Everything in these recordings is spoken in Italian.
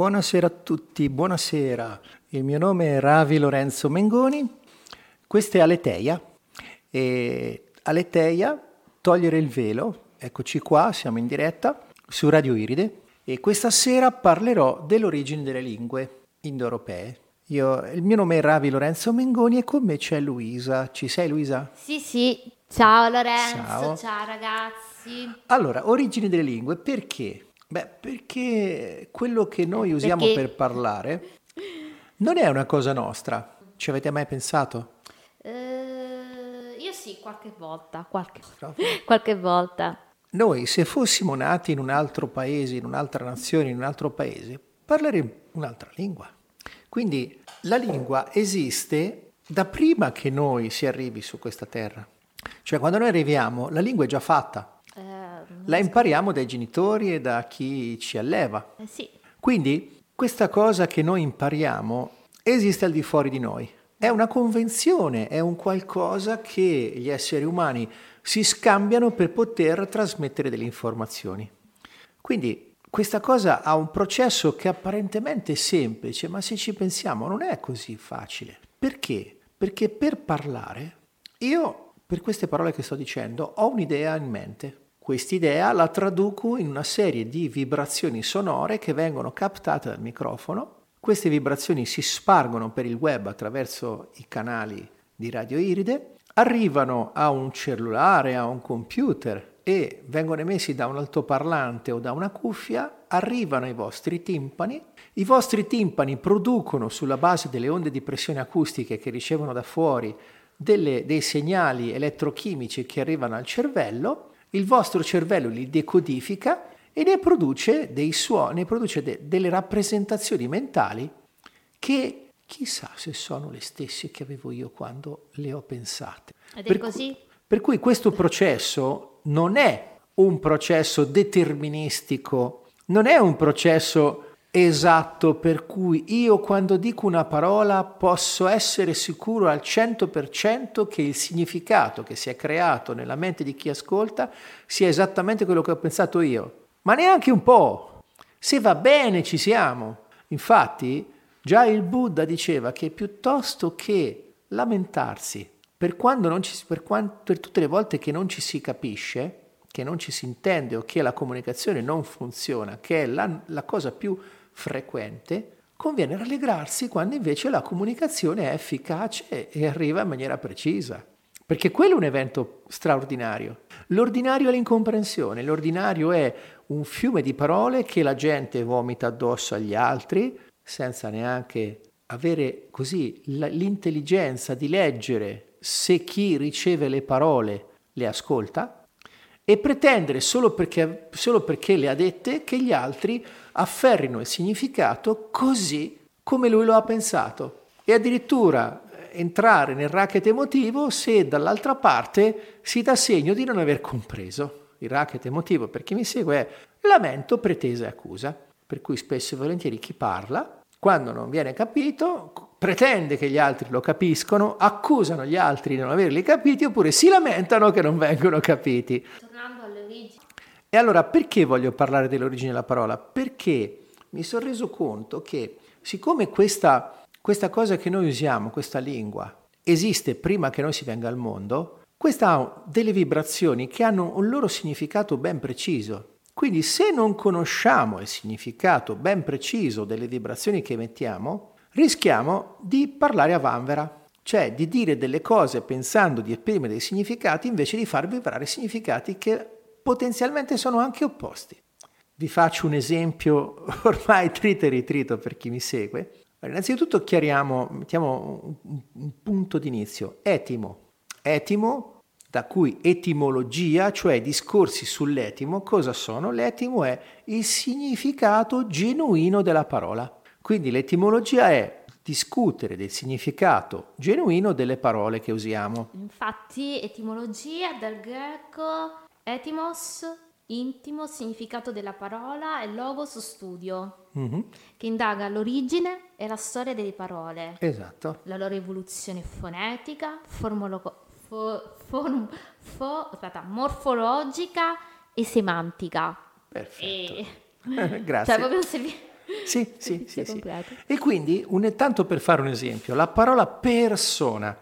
Buonasera a tutti, buonasera. Il mio nome è Ravi Lorenzo Mengoni, questa è Aleteia e Aleteia, togliere il velo, eccoci qua, siamo in diretta su Radio Iride e questa sera parlerò dell'origine delle lingue indoeuropee. Io, il mio nome è Ravi Lorenzo Mengoni e con me c'è Luisa. Ci sei Luisa? Sì, sì. Ciao Lorenzo, Ciao. ciao, ragazzi. Allora, origini delle lingue, perché? Beh, perché quello che noi usiamo Perché- per parlare non è una cosa nostra. Ci avete mai pensato? Eh, io sì, qualche volta, qualche, qualche volta. Noi, se fossimo nati in un altro paese, in un'altra nazione, in un altro paese, parleremmo un'altra lingua. Quindi la lingua esiste da prima che noi si arrivi su questa terra. Cioè, quando noi arriviamo, la lingua è già fatta. La impariamo dai genitori e da chi ci alleva. eh, sì, Quindi questa cosa che noi impariamo esiste al di fuori di noi. È una convenzione, è un qualcosa che gli esseri umani si scambiano per poter trasmettere delle informazioni. Quindi questa cosa ha un processo che apparentemente è semplice, ma se ci pensiamo non è così facile. Perché? Perché per parlare io, per queste parole che sto dicendo, ho un'idea in mente. Quest'idea la traduco in una serie di vibrazioni sonore che vengono captate dal microfono. Queste vibrazioni si spargono per il web attraverso i canali di Radio Iride, arrivano a un cellulare, a un computer e vengono emessi da un altoparlante o da una cuffia, arrivano ai vostri timpani. I vostri timpani producono sulla base delle onde di pressione acustiche che ricevono da fuori delle- dei segnali elettrochimici che arrivano al cervello, il vostro cervello li decodifica e ne produce dei suoni, ne produce de- delle rappresentazioni mentali che chissà se sono le stesse che avevo io quando le ho pensate. ed è Per così. per cui questo processo non è un processo deterministico, non è un processo esatto per cui io quando dico una parola posso essere sicuro al 100% che il significato che si è creato nella mente di chi ascolta sia esattamente quello che ho pensato io. Ma neanche un po'. Se va bene ci siamo. Infatti, già il Buddha diceva che piuttosto che lamentarsi per, quando ci, per, quan- per tutte le volte che non ci si capisce, che non ci si intende o che la comunicazione non funziona, che è la, la cosa più frequente, conviene rallegrarsi quando invece la comunicazione è efficace e arriva in maniera precisa. Perché quello è un evento straordinario. L'ordinario è l'incomprensione, l'ordinario è un fiume di parole che la gente vomita addosso agli altri senza neanche avere così l'intelligenza di leggere se chi riceve le parole le ascolta e pretendere solo perché, solo perché le ha dette che gli altri afferrino il significato così come lui lo ha pensato e addirittura eh, entrare nel racket emotivo se dall'altra parte si dà segno di non aver compreso. Il racket emotivo, per chi mi segue, è lamento, pretesa e accusa, per cui spesso e volentieri chi parla, quando non viene capito, pretende che gli altri lo capiscono, accusano gli altri di non averli capiti oppure si lamentano che non vengono capiti. Tornando alle origini. E allora perché voglio parlare dell'origine della parola? Perché mi sono reso conto che siccome questa, questa cosa che noi usiamo, questa lingua, esiste prima che noi si venga al mondo, questa ha delle vibrazioni che hanno un loro significato ben preciso. Quindi se non conosciamo il significato ben preciso delle vibrazioni che emettiamo, rischiamo di parlare a vanvera, cioè di dire delle cose pensando di esprimere dei significati invece di far vibrare significati che potenzialmente sono anche opposti. Vi faccio un esempio ormai trito e ritrito per chi mi segue. Allora, innanzitutto chiariamo, mettiamo un, un punto d'inizio. Etimo. Etimo, da cui etimologia, cioè discorsi sull'etimo, cosa sono? L'etimo è il significato genuino della parola. Quindi l'etimologia è discutere del significato genuino delle parole che usiamo. Infatti, etimologia dal greco etimos, intimo, significato della parola e logos studio, Mhm, che indaga l'origine e la storia delle parole, Esatto. la loro evoluzione fonetica, formolo- fo- form- fo- aspetta, morfologica e semantica. Perfetto. E... Grazie. Cioè, proprio se vi... Sì, sì, sì, sì. E quindi, un, tanto per fare un esempio, la parola persona,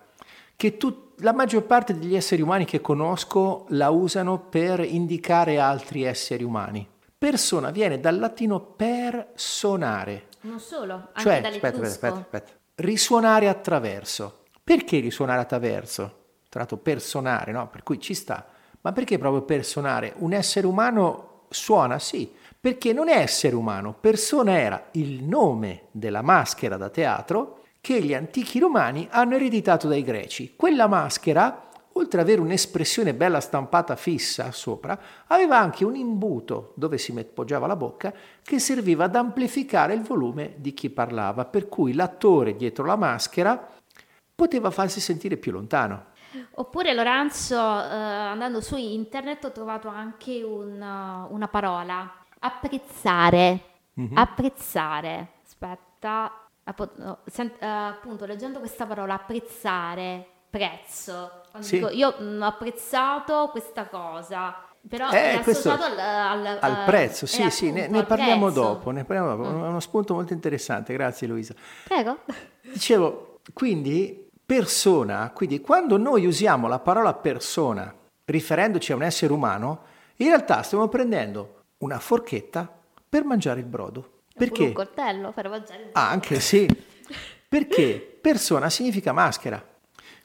che tu, la maggior parte degli esseri umani che conosco la usano per indicare altri esseri umani. Persona viene dal latino personare. Non solo, anche cioè, aspetta, aspetta, aspetta. Risuonare attraverso. Perché risuonare attraverso? Tra l'altro personare, no? Per cui ci sta. Ma perché proprio personare? Un essere umano suona, sì, perché non è essere umano, persona era il nome della maschera da teatro che gli antichi romani hanno ereditato dai greci. Quella maschera, oltre ad avere un'espressione bella stampata fissa sopra, aveva anche un imbuto dove si poggiava la bocca che serviva ad amplificare il volume di chi parlava, per cui l'attore dietro la maschera poteva farsi sentire più lontano. Oppure Lorenzo, eh, andando su internet, ho trovato anche un, una parola Apprezzare. Mm-hmm. Apprezzare. Aspetta. Appunto, leggendo questa parola, apprezzare, prezzo. Sì. Dico, io ho apprezzato questa cosa. Però eh, è associato al, al, al, prezzo, sì, appunto, sì, ne, ne parliamo prezzo. dopo, ne parliamo dopo. Mm. È uno spunto molto interessante, grazie Luisa. Prego. Dicevo, quindi persona, quindi quando noi usiamo la parola persona riferendoci a un essere umano, in realtà stiamo prendendo una forchetta per mangiare il brodo. Perché? Un coltello per brodo. Ah, anche sì. Perché persona significa maschera.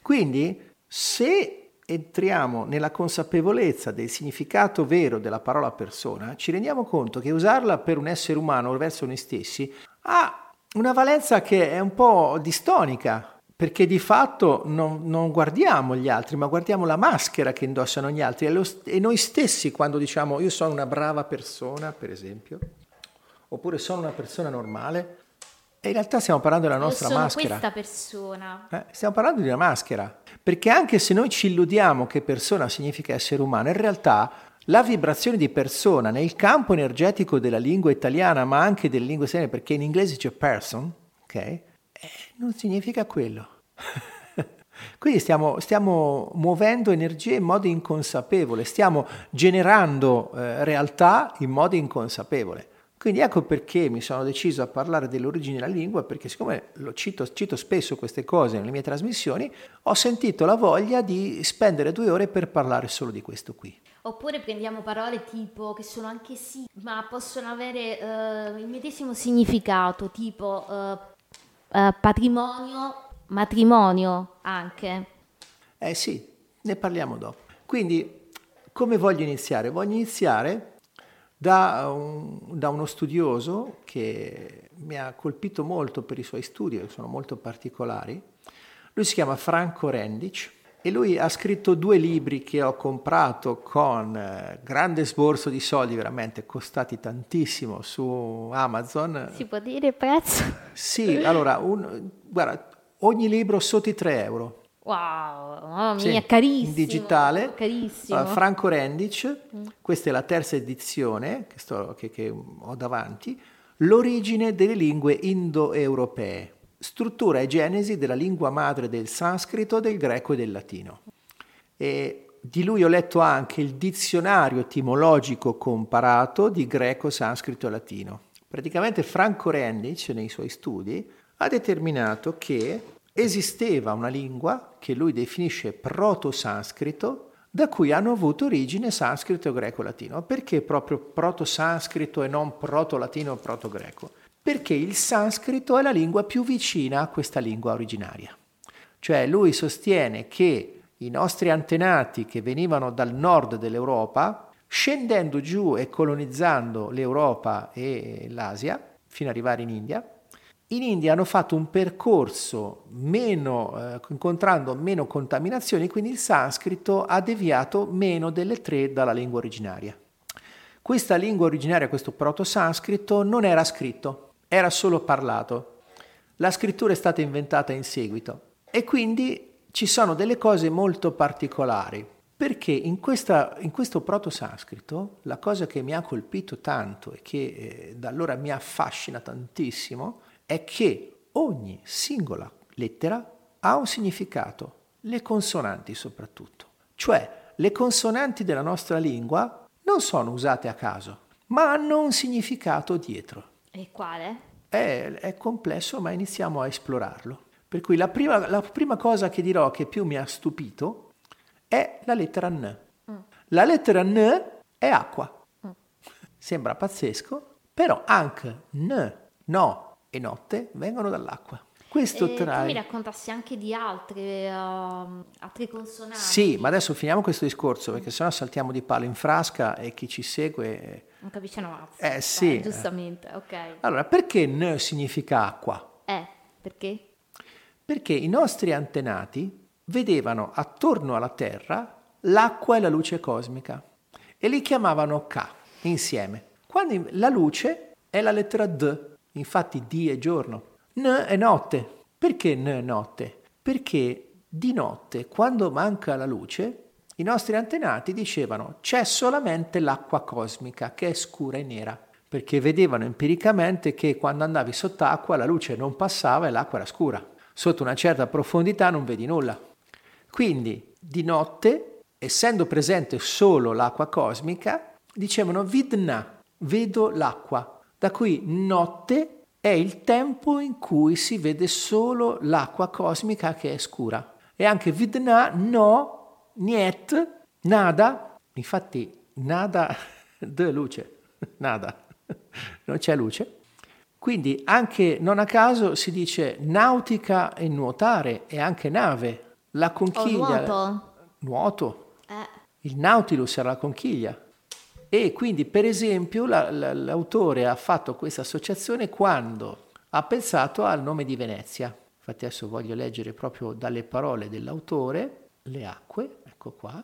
Quindi se entriamo nella consapevolezza del significato vero della parola persona, ci rendiamo conto che usarla per un essere umano o verso noi stessi ha una valenza che è un po' distonica perché di fatto non, non, guardiamo gli altri, ma guardiamo la maschera che indossano gli altri e, lo, e, noi stessi quando diciamo io sono una brava persona, per esempio, oppure sono una persona normale, e in realtà stiamo parlando della nostra sono maschera. questa persona. Eh, stiamo parlando di una maschera, perché anche se noi ci illudiamo che persona significa essere umano, in realtà la vibrazione di persona nel campo energetico della lingua italiana, ma anche delle lingue straniere, perché in inglese c'è person, ok? Eh, non significa quello. Quindi stiamo, stiamo, muovendo energie in modo inconsapevole, stiamo generando eh, realtà in modo inconsapevole. Quindi ecco perché mi sono deciso a parlare dell'origine della lingua, perché siccome lo cito, cito spesso queste cose nelle mie trasmissioni, ho sentito la voglia di spendere due ore per parlare solo di questo qui. Oppure prendiamo parole tipo che sono anche sì, ma possono avere uh, il medesimo significato, tipo uh, uh, patrimonio, matrimonio anche. Eh sì, ne parliamo dopo. Quindi, come voglio iniziare? Voglio iniziare da, un, da uno studioso che mi ha colpito molto per i suoi studi, che sono molto particolari. Lui si chiama Franco Rendic e lui ha scritto due libri che ho comprato con eh, grande sborso di soldi, veramente costati tantissimo su Amazon. Si può dire il prezzo? Sì, allora, un, guarda, ogni libro sotto i 3 euro. Wow, mamma mia, sì, carissimo. In digitale. Carissimo. Uh, Franco Rendic, mm. questa è la terza edizione che, sto, che, che ho davanti, L'origine delle lingue indoeuropee struttura e genesi della lingua madre del sanscrito, del greco e del latino. E di lui ho letto anche il dizionario etimologico comparato di greco, sanscrito e latino. Praticamente Franco Rendic nei suoi studi ha determinato che esisteva una lingua che lui definisce proto-sanscrito da cui hanno avuto origine sanscrito, e latino. Perché proprio proto-sanscrito e non proto-latino o proto-greco? perché il sanscrito è la lingua più vicina a questa lingua originaria. Cioè lui sostiene che i nostri antenati che venivano dal nord dell'Europa, scendendo giù e colonizzando l'Europa e l'Asia, fino ad arrivare in India, in India hanno fatto un percorso meno, eh, incontrando meno contaminazioni, quindi il sanscrito ha deviato meno delle tre dalla lingua originaria. Questa lingua originaria, questo proto-sanscrito, non era scritto, era solo parlato. La scrittura è stata inventata in seguito e quindi ci sono delle cose molto particolari. Perché in, questa, in questo proto-sanscrito la cosa che mi ha colpito tanto e che eh, da allora mi affascina tantissimo è che ogni singola lettera ha un significato, le consonanti soprattutto. Cioè le consonanti della nostra lingua non sono usate a caso, ma hanno un significato dietro. E quale? È, è complesso, ma iniziamo a esplorarlo. Per cui la prima, la prima, cosa che dirò che più mi ha stupito è la lettera N. Mm. La lettera N è acqua. Mm. Sembra pazzesco, però anche N, no e notte vengono dall'acqua. Questo e tra... Tu mi raccontassi anche di altre, uh, altre consonanti. Sì, ma adesso finiamo questo discorso perché sennò saltiamo di palo in frasca e chi ci segue... Non capisce una mazza. Eh sì. Eh, giustamente, ok. Allora, perché N significa acqua? Eh, perché? Perché i nostri antenati vedevano attorno alla Terra l'acqua e la luce cosmica e li chiamavano K insieme. Quando la luce è la lettera D, infatti D è giorno. N è notte. Perché N è notte? Perché di notte, quando manca la luce, i nostri antenati dicevano c'è solamente l'acqua cosmica che è scura e nera, perché vedevano empiricamente che quando andavi sott'acqua la luce non passava e l'acqua era scura. Sotto una certa profondità non vedi nulla. Quindi di notte, essendo presente solo l'acqua cosmica, dicevano vidna, vedo l'acqua, da cui notte è il tempo in cui si vede solo l'acqua cosmica che è scura. E anche vidna, no, niet, nada, infatti nada de luce, nada, non c'è luce. Quindi anche non a caso si dice nautica e nuotare e anche nave. La conchiglia. O nuoto. Nuoto. Eh. Il Nautilus era la conchiglia. E quindi, per esempio, la, la, l'autore ha fatto questa associazione quando ha pensato al nome di Venezia. Infatti adesso voglio leggere proprio dalle parole dell'autore, le acque, ecco qua.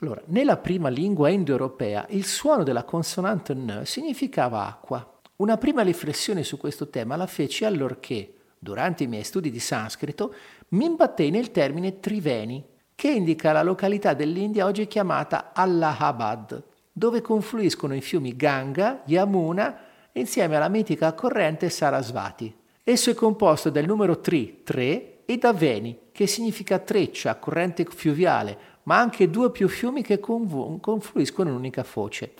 Allora, nella prima lingua indoeuropea il suono della consonante N significava acqua. Una prima riflessione su questo tema la feci allorché, durante i miei studi di sanscrito, mi imbattei nel termine Triveni, che indica la località dell'India oggi chiamata Allahabad, dove confluiscono i fiumi Ganga, Yamuna insieme alla mitica corrente Sarasvati. Esso è composto del numero tri, 3, e da Veni, che significa treccia, corrente fluviale, ma anche due o più fiumi che confluiscono in un'unica foce.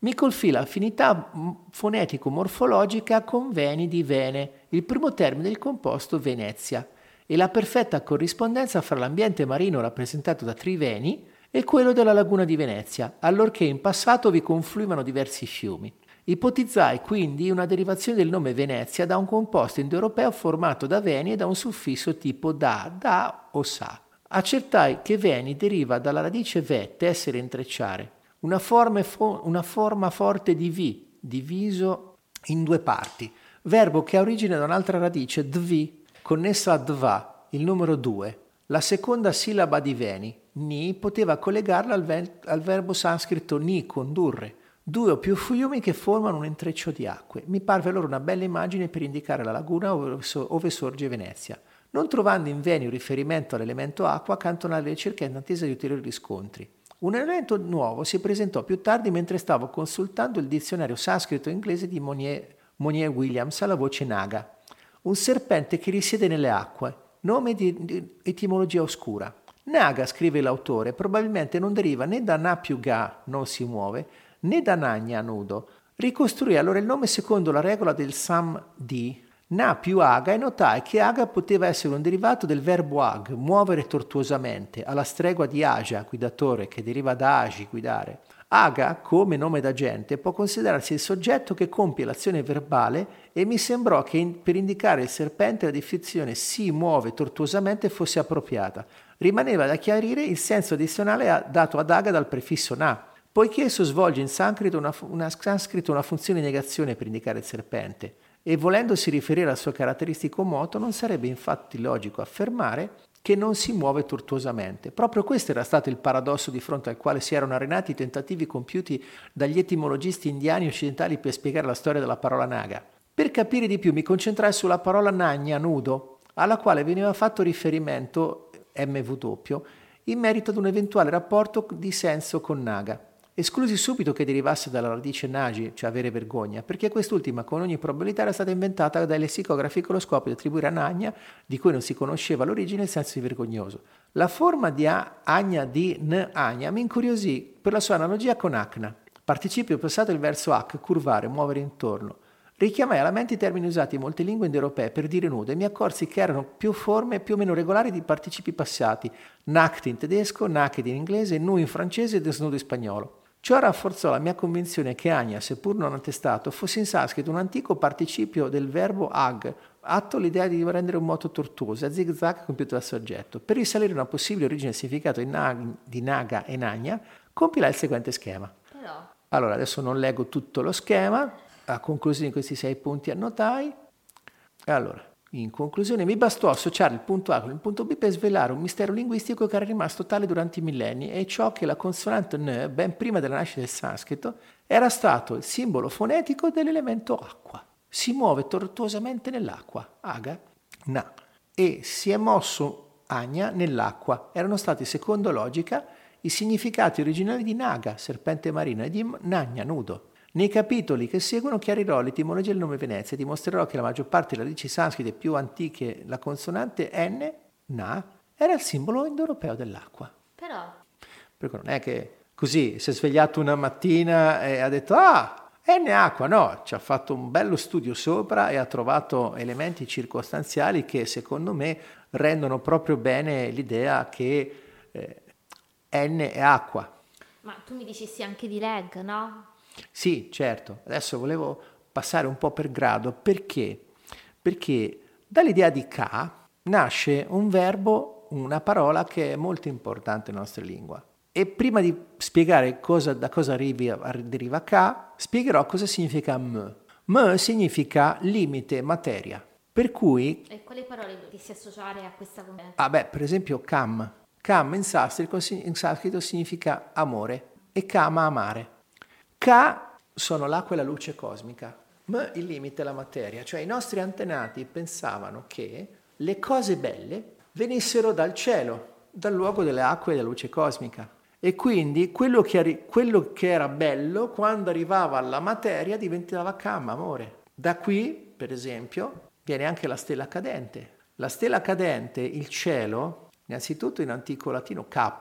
Mi colfì l'affinità fonetico-morfologica con Veni di Vene, il primo termine del composto Venezia, e la perfetta corrispondenza fra l'ambiente marino rappresentato da Triveni e quello della laguna di Venezia, allorché in passato vi confluivano diversi fiumi. Ipotizzai quindi una derivazione del nome Venezia da un composto indoeuropeo formato da Veni e da un suffisso tipo da, da o sa. Accertai che Veni deriva dalla radice ve, tessere intrecciare, una forma, fo- una forma forte di V, diviso in due parti, verbo che ha origine da un'altra radice, dvi, connessa a dva, il numero 2, la seconda sillaba di Veni, ni, poteva collegarla al, ve- al verbo sanscrito ni, condurre, due o più fiumi che formano un intreccio di acque. Mi parve allora una bella immagine per indicare la laguna ove, ove sorge Venezia. Non trovando in Veni un riferimento all'elemento acqua, accantonai le ricerche in attesa di ulteriori riscontri. Un elemento nuovo si presentò più tardi mentre stavo consultando il dizionario sanscrito-inglese di Monier, Monier Williams alla voce Naga, un serpente che risiede nelle acque, nome di etimologia oscura. Naga, scrive l'autore, probabilmente non deriva né da Na più Ga, non si muove, né da Nagna, nudo. Ricostruì allora il nome secondo la regola del Sam di Na più Aga e notai che Aga poteva essere un derivato del verbo Ag, muovere tortuosamente, alla stregua di Aja, guidatore, che deriva da Agi, guidare. Aga, come nome d'agente, può considerarsi il soggetto che compie l'azione verbale e mi sembrò che in, per indicare il serpente la definizione si muove tortuosamente fosse appropriata. Rimaneva da chiarire il senso addizionale dato ad Aga dal prefisso na, poiché esso svolge in sanscrito una, una, sanscrito una funzione di negazione per indicare il serpente, e volendosi riferire al suo caratteristico moto non sarebbe infatti logico affermare che non si muove tortuosamente. Proprio questo era stato il paradosso di fronte al quale si erano arenati i tentativi compiuti dagli etimologisti indiani occidentali per spiegare la storia della parola naga. Per capire di più mi concentrai sulla parola nagna, nudo, alla quale veniva fatto riferimento MW in merito ad un eventuale rapporto di senso con naga. Esclusi subito che derivasse dalla radice nagi, cioè avere vergogna, perché quest'ultima con ogni probabilità era stata inventata dai lessicografi con lo scopo di attribuire a Nagna, di cui non si conosceva l'origine, il senso di vergognoso. La forma di agna di n agna mi incuriosì per la sua analogia con acna. Participio passato il verso ac, curvare, muovere intorno. Richiamai alla mente i termini usati in molte lingue indoeuropee per dire nudo e mi accorsi che erano più forme più o meno regolari di participi passati, nackt in tedesco, naked in inglese, nu in francese e desnudo in spagnolo. Ciò rafforzò la mia convinzione che Agna, seppur non attestato, fosse in sanscrito un antico participio del verbo ag, atto l'idea di rendere un moto tortuoso, a zigzag compiuto dal soggetto. Per risalire una possibile origine e significato nag, di Naga e Nagna, compilai il seguente schema. Però. Allora, adesso non leggo tutto lo schema, a conclusione di questi sei punti annotai. Allora, in conclusione, mi bastò associare il punto A con il punto B per svelare un mistero linguistico che era rimasto tale durante i millenni e ciò che la consonante N, ben prima della nascita del sanscrito, era stato il simbolo fonetico dell'elemento acqua. Si muove tortuosamente nell'acqua, aga, na, e si è mosso agna nell'acqua. Erano stati, secondo logica, i significati originali di naga, serpente marina, e di nagna, nudo. Nei capitoli che seguono chiarirò l'etimologia del nome Venezia e dimostrerò che la maggior parte delle radici sanscrite più antiche, la consonante N, Na, era il simbolo indoeuropeo dell'acqua. Però... Perché non è che così si è svegliato una mattina e ha detto ah, N acqua, no, ci ha fatto un bello studio sopra e ha trovato elementi circostanziali che secondo me rendono proprio bene l'idea che eh, N è acqua. Ma tu mi dici sì anche di leg, no? Sì, certo. Adesso volevo passare un po' per grado. Perché? Perché dall'idea di ka nasce un verbo, una parola che è molto importante nella nostra lingua. E prima di spiegare cosa, da cosa arrivi, deriva ka, spiegherò cosa significa m. M significa limite, materia. Per cui... E quali parole dovresti associare a questa cosa? Ah beh, per esempio kam. Kam in sanscrito, in sanscrito significa amore e kama amare. K sono l'acqua e la luce cosmica, M il limite è la materia, cioè i nostri antenati pensavano che le cose belle venissero dal cielo, dal luogo delle acque e della luce cosmica. E quindi quello che, quello che era bello, quando arrivava alla materia, diventava Kama, amore. Da qui, per esempio, viene anche la stella cadente. La stella cadente, il cielo, innanzitutto in antico latino K,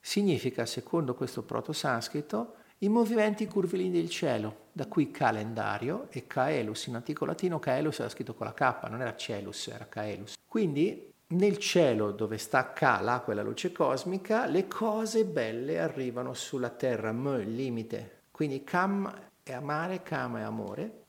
significa, secondo questo proto-sanscrito, i movimenti curvilini del cielo, da cui calendario e caelus, in antico latino caelus era scritto con la K, non era celus, era caelus. Quindi nel cielo dove sta K, l'acqua e la luce cosmica, le cose belle arrivano sulla terra, M, limite. Quindi Kam è amare, Kam è amore.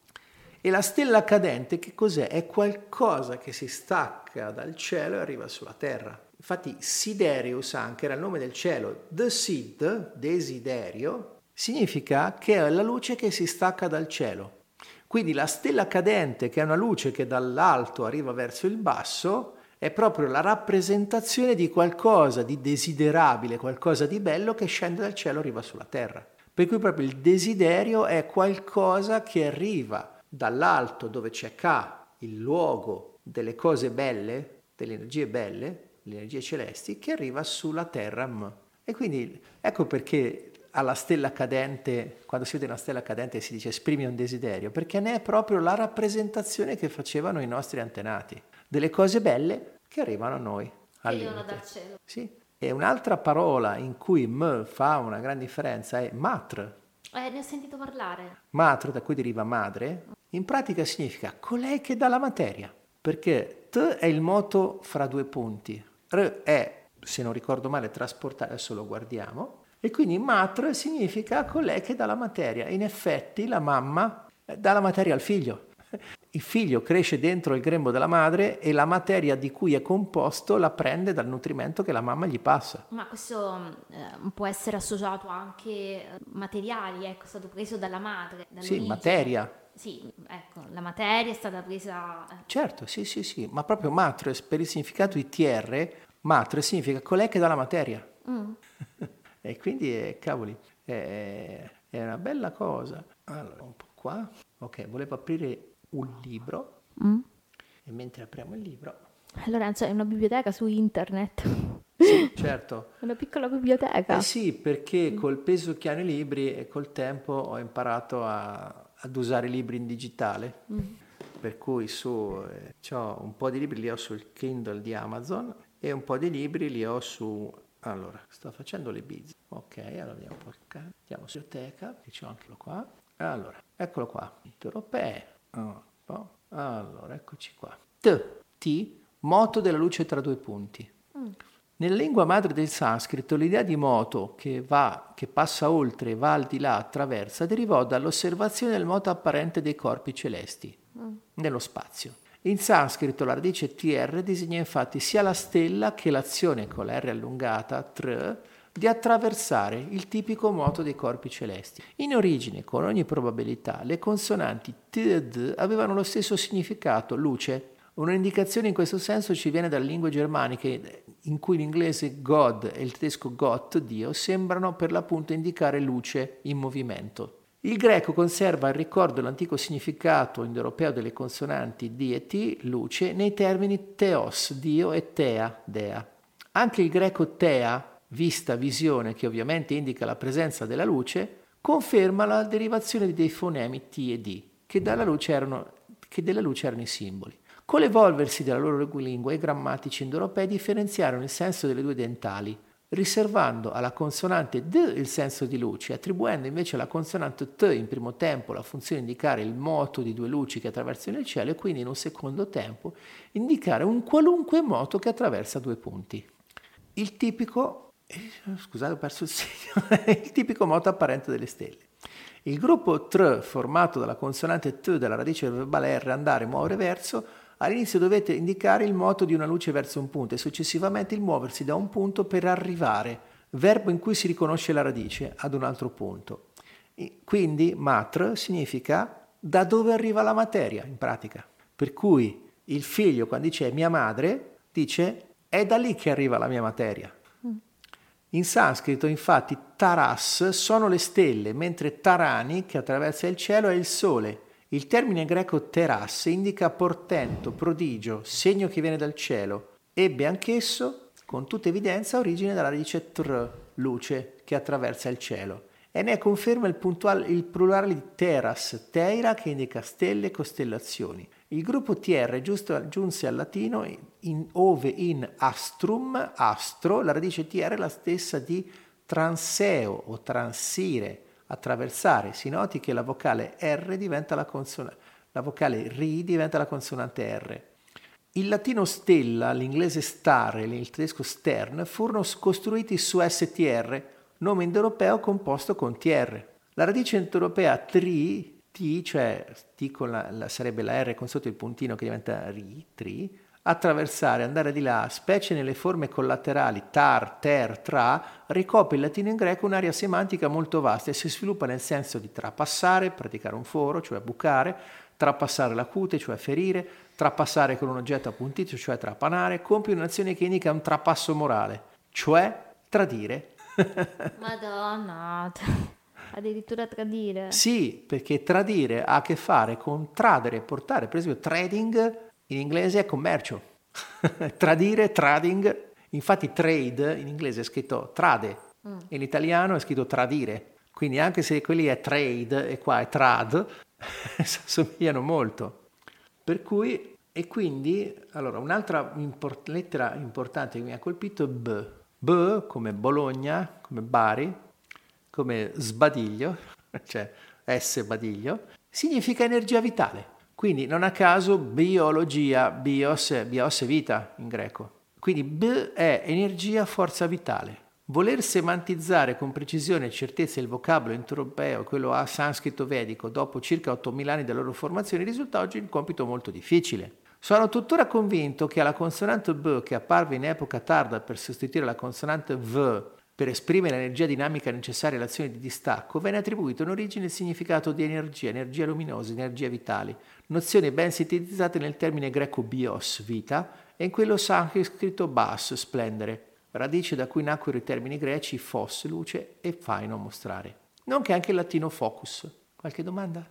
E la stella cadente che cos'è? È qualcosa che si stacca dal cielo e arriva sulla terra. Infatti Siderius anche era il nome del cielo. The Sid, desiderio, significa che è la luce che si stacca dal cielo. Quindi la stella cadente, che è una luce che dall'alto arriva verso il basso, è proprio la rappresentazione di qualcosa di desiderabile, qualcosa di bello che scende dal cielo e arriva sulla terra. Per cui proprio il desiderio è qualcosa che arriva dall'alto dove c'è K, il luogo delle cose belle, delle energie belle, le energie celesti, che arriva sulla terra M. E quindi ecco perché alla stella cadente, quando si vede una stella cadente si dice esprimi un desiderio, perché ne è proprio la rappresentazione che facevano i nostri antenati, delle cose belle che arrivano a noi. Arrivano dal cielo. Sì. E un'altra parola in cui m fa una gran differenza è matr. Eh, ne ho sentito parlare. Matr, da cui deriva madre, in pratica significa colei che dà la materia, perché t è il moto fra due punti, r è, se non ricordo male, trasportare, adesso lo guardiamo, e quindi matra significa colei che dà la materia. In effetti la mamma eh, dà la materia al figlio. Il figlio cresce dentro il grembo della madre e la materia di cui è composto la prende dal nutrimento che la mamma gli passa. Ma questo eh, può essere associato anche eh, materiali, ecco, è stato preso dalla madre. Sì, materia. Sì, ecco, la materia è stata presa... Eh. Certo, sì, sì, sì, ma proprio matres per il significato di TR, matre significa colei che dà la materia. Mm. E quindi, eh, cavoli, è, è, una bella cosa. Allora, un po' qua. Ok, volevo aprire un libro. Mm. E mentre apriamo il libro... Lorenzo, è una biblioteca su internet. Sì, certo. Una piccola biblioteca. Eh sì, perché col peso che hanno i libri e col tempo ho imparato a, ad usare i libri in digitale. Mm. Per cui su, eh, ho un po' di libri li ho sul Kindle di Amazon e un po' di libri li ho su allora, sto facendo le bizze. Ok, allora andiamo un po' Andiamo su biblioteca, che c'ho anche qua. Allora, eccolo qua. Europee. Oh, oh. Allora, eccoci qua. T, T, moto della luce tra due punti. Mm. Nella lingua madre del sanscrito l'idea di moto che va, che passa oltre, va al di là, attraversa, derivò dall'osservazione del moto apparente dei corpi celesti mm. nello spazio. In sanscrito la radice tr disegna infatti sia la stella che l'azione con la r allungata, tr, di attraversare il tipico moto dei corpi celesti. In origine, con ogni probabilità, le consonanti t e d avevano lo stesso significato, luce. Un'indicazione in questo senso ci viene dalle lingue germaniche, in cui l'inglese God e il tedesco Gott, Dio, sembrano per l'appunto indicare luce in movimento. Il greco conserva il ricordo dell'antico significato indoeuropeo delle consonanti D e T, luce, nei termini theos, Dio, e thea, dea. Anche il greco thea, vista visione che ovviamente indica la presenza della luce, conferma la derivazione dei fonemi T e D, che, erano, che della luce erano i simboli. Con l'evolversi della loro lingua, i grammatici indoeuropei differenziarono il senso delle due dentali, riservando alla consonante D il senso di luce, attribuendo invece alla consonante T in primo tempo la funzione di indicare il moto di due luci che attraversano il cielo e quindi in un secondo tempo indicare un qualunque moto che attraversa due punti. Il tipico eh, scusate, ho perso il segno, il tipico moto apparente delle stelle. Il gruppo tr, formato dalla consonante t della radice verbale r, andare, muovere verso, all'inizio dovete indicare il moto di una luce verso un punto e successivamente il muoversi da un punto per arrivare, verbo in cui si riconosce la radice, ad un altro punto. Quindi matr significa da dove arriva la materia, in pratica. Per cui il figlio, quando dice mia madre, dice è da lì che arriva la mia materia. In sanscrito, infatti, taras sono le stelle, mentre tarani, che attraversa il cielo, è il sole. Il termine greco teras indica portento, prodigio, segno che viene dal cielo. Ebbe anch'esso, con tutta evidenza, origine dalla radice tr, luce, che attraversa il cielo. E ne conferma il, puntuale, il plurale di teras, teira, che indica stelle e costellazioni. Il gruppo TR giunse al latino in, ove in astrum, astro, la radice TR è la stessa di transeo o transire, attraversare. Si noti che la vocale R diventa la consonante, la vocale RI diventa la consonante R. Il latino stella, l'inglese star e il tedesco stern furono costruiti su STR, nome indoeuropeo composto con TR. La radice indoeuropea tri T, cioè T con la, la, sarebbe la R con sotto il puntino che diventa RI, tri, attraversare, andare di là, specie nelle forme collaterali tar, ter, tra, ricopre il latino in greco un'area semantica molto vasta e si sviluppa nel senso di trapassare, praticare un foro, cioè bucare, trapassare la cute, cioè ferire, trapassare con un oggetto appuntito, cioè trapanare, compie un'azione che indica un trapasso morale, cioè tradire. Madonna. Addirittura tradire. Sì, perché tradire ha a che fare con tradere, portare, per esempio trading in inglese è commercio. tradire, trading, infatti trade in inglese è scritto trade, mm. in italiano è scritto tradire. Quindi anche se quelli è trade e qua è trad, somigliano molto. Per cui, e quindi, allora, un'altra import- lettera importante che mi ha colpito è B. B come Bologna, come Bari, come sbadiglio, cioè S badiglio, significa energia vitale. Quindi non a caso biologia, bios, bios è vita in greco. Quindi B è energia, forza vitale. Voler semantizzare con precisione e certezza il vocabolo indoeuropeo, quello a sanscrito vedico, dopo circa 8.000 anni della loro formazione, risulta oggi un compito molto difficile. Sono tuttora convinto che alla consonante B, che apparve in epoca tarda per sostituire la consonante V per esprimere l'energia dinamica necessaria all'azione di distacco, venne attribuito in origine il significato di energia, energia luminosa, energia vitale, nozione ben sintetizzata nel termine greco bios, vita, e in quello sanscrito bas, splendere, radice da cui nacquero i termini greci fos, luce, e faino, mostrare. Nonché anche il latino focus. Qualche domanda?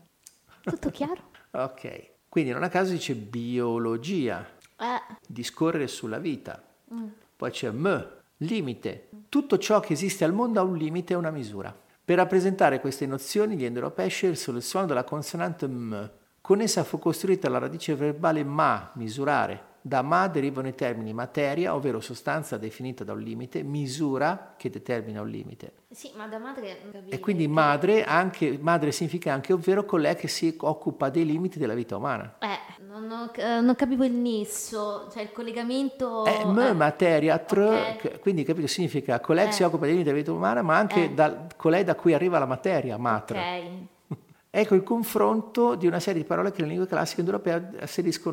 Tutto chiaro? ok, quindi non a caso dice biologia, eh. discorrere sulla vita. Mm. Poi c'è m, limite. Tutto ciò che esiste al mondo ha un limite e una misura. Per rappresentare queste nozioni gli indoeuropei scelsero il suono della consonante m. Con essa fu costruita la radice verbale ma, misurare. Da ma derivano i termini materia, ovvero sostanza definita da un limite, misura che determina un limite. Sì, ma da madre capisco. E quindi madre, anche, madre significa anche ovvero colei che si occupa dei limiti della vita umana. Eh, non, ho, eh, non capivo il nesso, cioè il collegamento... È m, eh. materia, tr, Ok. quindi capito, significa colei che Eh. si occupa dei limiti della vita umana, ma anche Eh. da- colei da cui arriva la materia, matra. Ok. Ecco il confronto di una serie di parole che nelle lingue classiche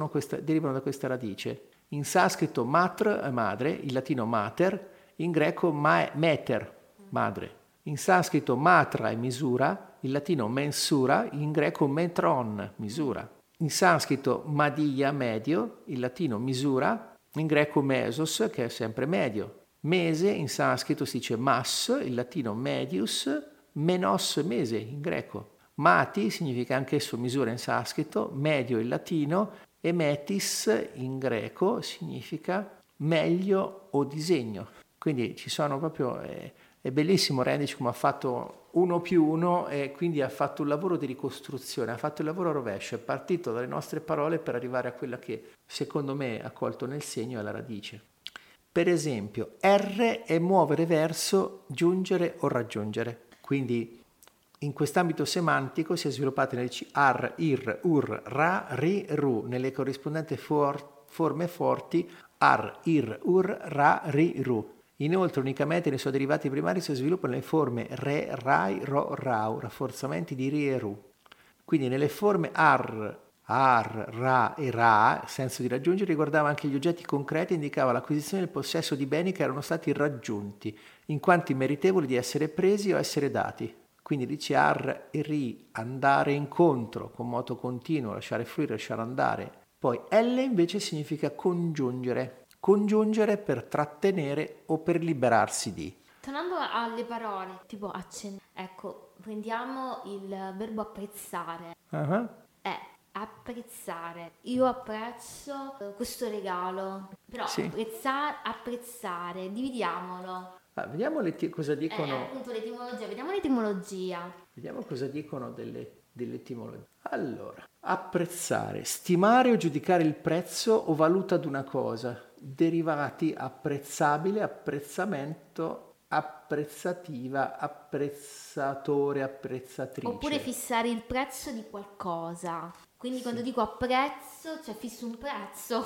questa, derivano da questa radice. In sanscrito matr è madre, in latino mater, in greco ma- meter, madre. In sanscrito matra è misura, in latino mensura, in greco metron, misura. In sanscrito madia, medio, in latino misura, in greco mesos, che è sempre medio. Mese in sanscrito si dice mas, in latino medius, menos mese in greco. Mati significa anch'esso misura in sanscrito, medio in latino e metis in greco significa meglio o disegno. Quindi ci sono proprio, eh, è bellissimo Rendic come ha fatto uno più uno e quindi ha fatto un lavoro di ricostruzione, ha fatto il lavoro a rovescio, è partito dalle nostre parole per arrivare a quella che secondo me ha colto nel segno e alla radice. Per esempio, R è muovere verso, giungere o raggiungere. Quindi in quest'ambito semantico si è sviluppata nel ar, ir, ur, ra, ri, ru, nelle corrispondenti for- forme forti ar, ir, ur, ra, ri, ru. Inoltre, unicamente nei suoi derivati primari si sviluppano le forme re, rai, ro, rau, rafforzamenti di ri e ru. Quindi nelle forme ar, ar, ra e ra, senso di raggiungere, riguardava anche gli oggetti concreti e indicava l'acquisizione del possesso di beni che erano stati raggiunti, in quanto meritevoli di essere presi o essere dati. Quindi dice ar e ri, andare incontro con moto continuo, lasciare fluire, lasciare andare. Poi L invece significa congiungere, congiungere per trattenere o per liberarsi di. Tornando alle parole, tipo accennare, ecco, prendiamo il verbo apprezzare. Ah, È apprezzare. Io apprezzo eh, questo regalo, però Sì. apprezza- apprezzare, dividiamolo. Ah, vediamo le ti- cosa Eh, dicono. appunto l'etimologia, vediamo l'etimologia. Vediamo cosa dicono delle, delle etimologie. Allora, apprezzare, stimare o giudicare il prezzo o valuta di una cosa. Derivati apprezzabile, apprezzamento, apprezzativa, apprezzatore, apprezzatrice. Oppure fissare il prezzo di qualcosa. Quindi quando dico apprezzo, cioè fisso un prezzo.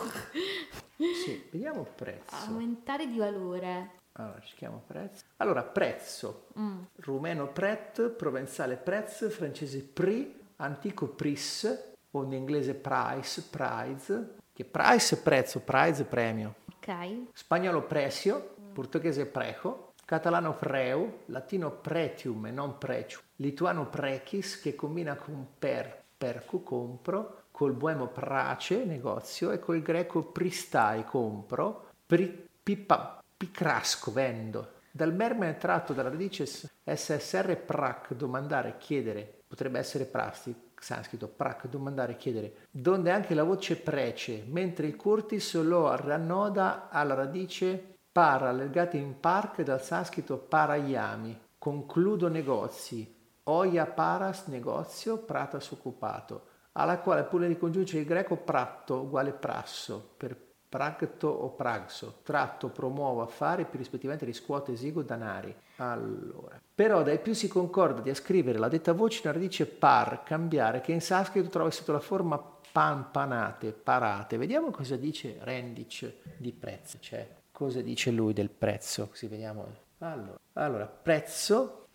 Sì, vediamo prezzo. Aumentare di valore. Allora, ci chiamo prezzo. Allora, prezzo. Mm. Rumeno pret, provenzale prez, francese prix, antico pris, o in inglese price, prize, che price è prezzo, prize è premio. Ok. Spagnolo precio, portoghese preco, catalano preu, latino pretium e non precium, lituano precis che combina con per, percu, compro, col buemo prace, negozio, e col greco pristai, compro, pri, pipa, picrasco, vendo. Dal merme tratto dalla radice SSR prac, domandare, chiedere, potrebbe essere prasti, sanscrito prac, domandare, chiedere, donde anche la voce prece, mentre il curtis lo rannoda alla radice para, legate in park dal sanscrito parayami, concludo negozi, oia paras negozio, pratas occupato, alla quale pure ricongiunge il greco pratto uguale prasso, per pragto o pragso, tratto, promuovo, affari, più rispettivamente riscuoto, esigo, danari. Allora, però dai più si concorda di ascrivere la detta voce in radice par, cambiare, che in sanscrito trova sotto la forma pampanate, parate. Vediamo cosa dice Rendic di prezzo, cioè cosa dice lui del prezzo, così vediamo. Allora, allora prezzo,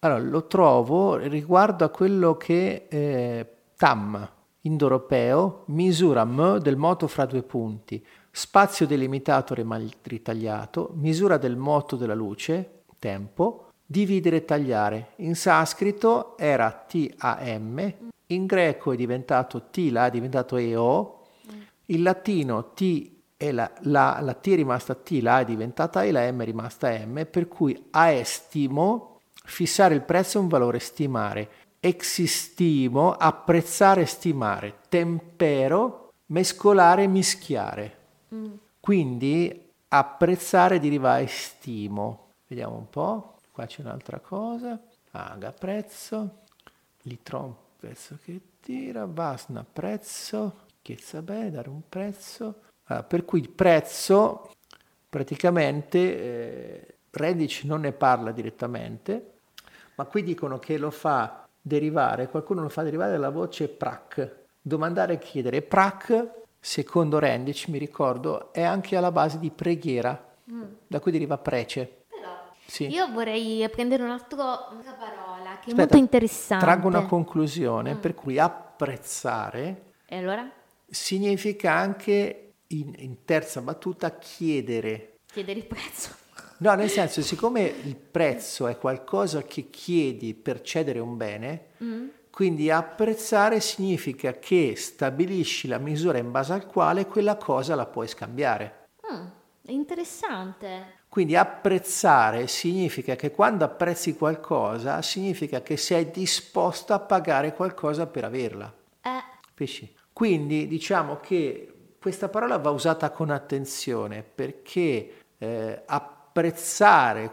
allora, lo trovo riguardo a quello che eh, tam, indoeuropeo, misura m del moto fra due punti, spazio delimitato ritagliato, misura del moto della luce, tempo, dividere e tagliare. In sanscrito era TAM, in greco è diventato T, là è diventato EO, in latino T e la, la, la T è rimasta T, la è diventata E, la M è rimasta M, per cui a estimo, fissare il prezzo è un valore stimare, existimo, apprezzare, stimare, tempero, mescolare, mischiare. Quindi apprezzare deriva estimo. Vediamo un po', qua c'è un'altra cosa. Aga prezzo, litron prezzo che tira, vasna prezzo, chiezza bene, dare un prezzo, Uh, per cui il prezzo praticamente eh, Redditch non ne parla direttamente, ma qui dicono che lo fa derivare, qualcuno lo fa derivare dalla voce prac, domandare e chiedere. Prac, secondo Redditch, mi ricordo, è anche alla base di preghiera, mm. da cui deriva prece. Sì. Io vorrei prendere un'altra parola che Aspetta, è molto interessante. Traggo una conclusione, mm. per cui apprezzare allora? significa anche in, in terza battuta chiedere. Chiedere il prezzo. No, nel senso, siccome il prezzo è qualcosa che chiedi per cedere un bene, mm. Quindi apprezzare significa che stabilisci la misura in base al quale quella cosa la puoi scambiare. Mm, interessante. Quindi apprezzare significa che quando apprezzi qualcosa, significa che sei disposto a pagare qualcosa per averla. Eh. Capisci? Quindi diciamo che questa parola va usata con attenzione perché eh, apprezzare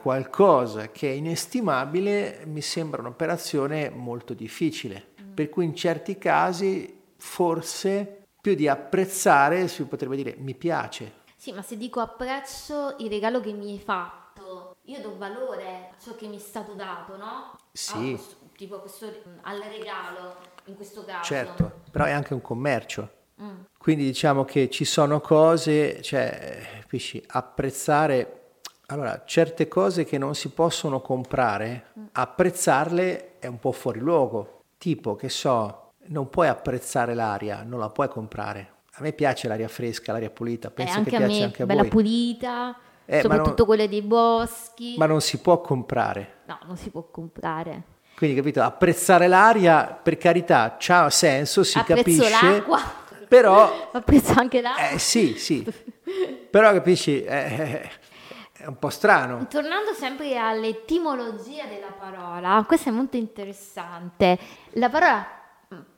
qualcosa che è inestimabile mi sembra un'operazione molto difficile. Mm. Per cui in certi casi forse più di apprezzare si potrebbe dire mi piace sì, ma se dico apprezzo il regalo che mi hai fatto, io do valore a ciò che mi è stato dato, no? Sì. Questo, tipo questo, al regalo, in questo caso. Certo, però è anche un commercio. Mm. Quindi diciamo che ci sono cose, cioè, capisci, apprezzare allora, certe cose che non si possono comprare, mm. apprezzarle è un po' fuori luogo. Tipo, che so, non puoi apprezzare l'aria, non la puoi comprare. A me piace l'aria fresca, l'aria pulita, penso eh, che piace me, anche a bella voi. pulita, eh, soprattutto non, quelle dei boschi. Ma non si può comprare. No, non si può comprare. Quindi, capito, apprezzare l'aria, per carità, ha senso, si Apprezzo capisce. l'acqua. Però... Apprezzo anche l'acqua. Eh, sì, sì. però, capisci, eh, è un po' strano. Tornando sempre all'etimologia della parola, questo è molto interessante. La parola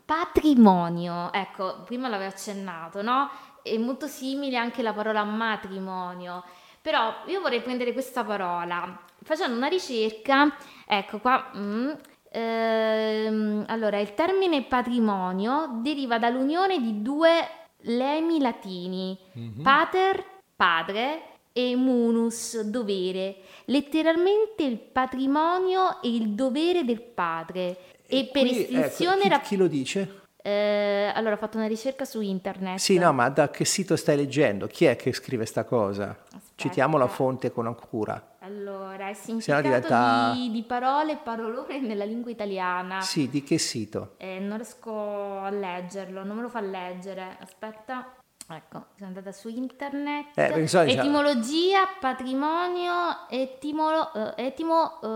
Patrimonio, ecco, prima l'avevo accennato, no? È molto simile anche la parola matrimonio, però io vorrei prendere questa parola, facendo una ricerca, ecco qua, mm, ehm, allora il termine patrimonio deriva dall'unione di due lemi latini, mm-hmm. pater, padre, e munus, dovere, letteralmente il patrimonio e il dovere del padre. E, e per estinzione... Ecco, chi, chi, lo dice? Eh, allora ho fatto una ricerca su internet. Sì, no, ma da che sito stai leggendo? Chi è che scrive sta cosa? Aspetta. Citiamo la fonte con cura. Allora, è significato diventa... di, di, parole e parolone nella lingua italiana. Sì, di che sito? Eh, non riesco a leggerlo, non me lo fa leggere. Aspetta. Ecco, sono andata su internet. Eh, so, Etimologia, patrimonio, etimolo, uh, etimo uh,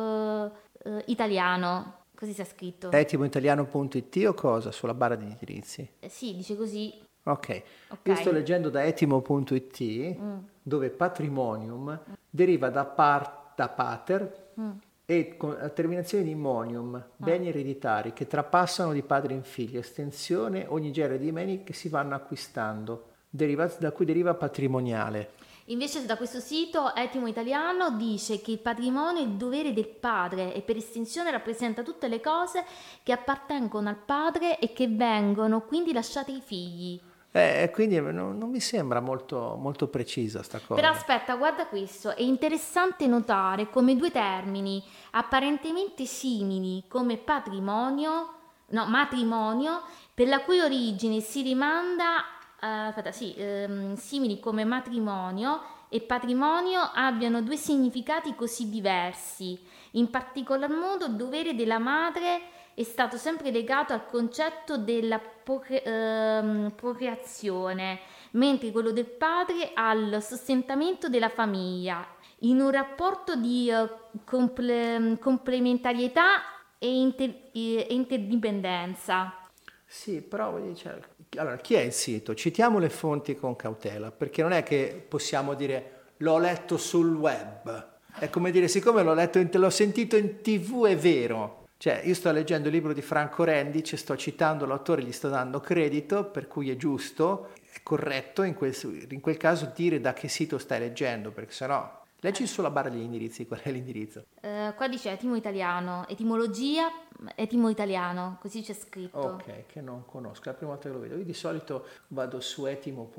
uh, italiano. Così sia scritto. Etimoitaliano.it o cosa? Sulla barra di indirizzi? Eh, sì, dice così. Ok, okay. io sto leggendo da etimo.it mm. dove patrimonium mm. deriva da, par, da pater mm. e con la terminazione di monium, ah. beni ereditari che trapassano di padre in figlio, estensione ogni genere di beni che si vanno acquistando, deriva, da cui deriva patrimoniale. Invece da questo sito Etimo Italiano dice che il patrimonio è il dovere del padre e per estensione rappresenta tutte le cose che appartengono al padre e che vengono quindi lasciate ai figli. Eh, quindi non, non, mi sembra molto, molto precisa sta cosa. Però aspetta, guarda questo, è interessante notare come due termini apparentemente simili come patrimonio, no, matrimonio, per la cui origine si rimanda uh, aspetta, sì, um, simili come matrimonio e patrimonio abbiano due significati così diversi. In particolar modo il dovere della madre è stato sempre legato al concetto della procre- uh, procreazione, mentre quello del padre al sostentamento della famiglia, in un rapporto di uh, comple- complementarietà e, inter- e interdipendenza. Sì, però cioè, allora, chi è il sito? Citiamo le fonti con cautela, perché non è che possiamo dire l'ho letto sul web. È come dire, siccome l'ho letto, in, l'ho sentito in tv, è vero. Cioè, io sto leggendo il libro di Franco Rendic, sto citando l'autore, gli sto dando credito, per cui è giusto, è corretto in quel, in quel caso dire da che sito stai leggendo, perché sennò Leggi sulla barra degli indirizzi, qual è l'indirizzo? Uh, qua dice etimo italiano, etimologia, etimo italiano, così c'è scritto. Ok, che non conosco, è la prima volta che lo vedo. Io di solito vado su etimo.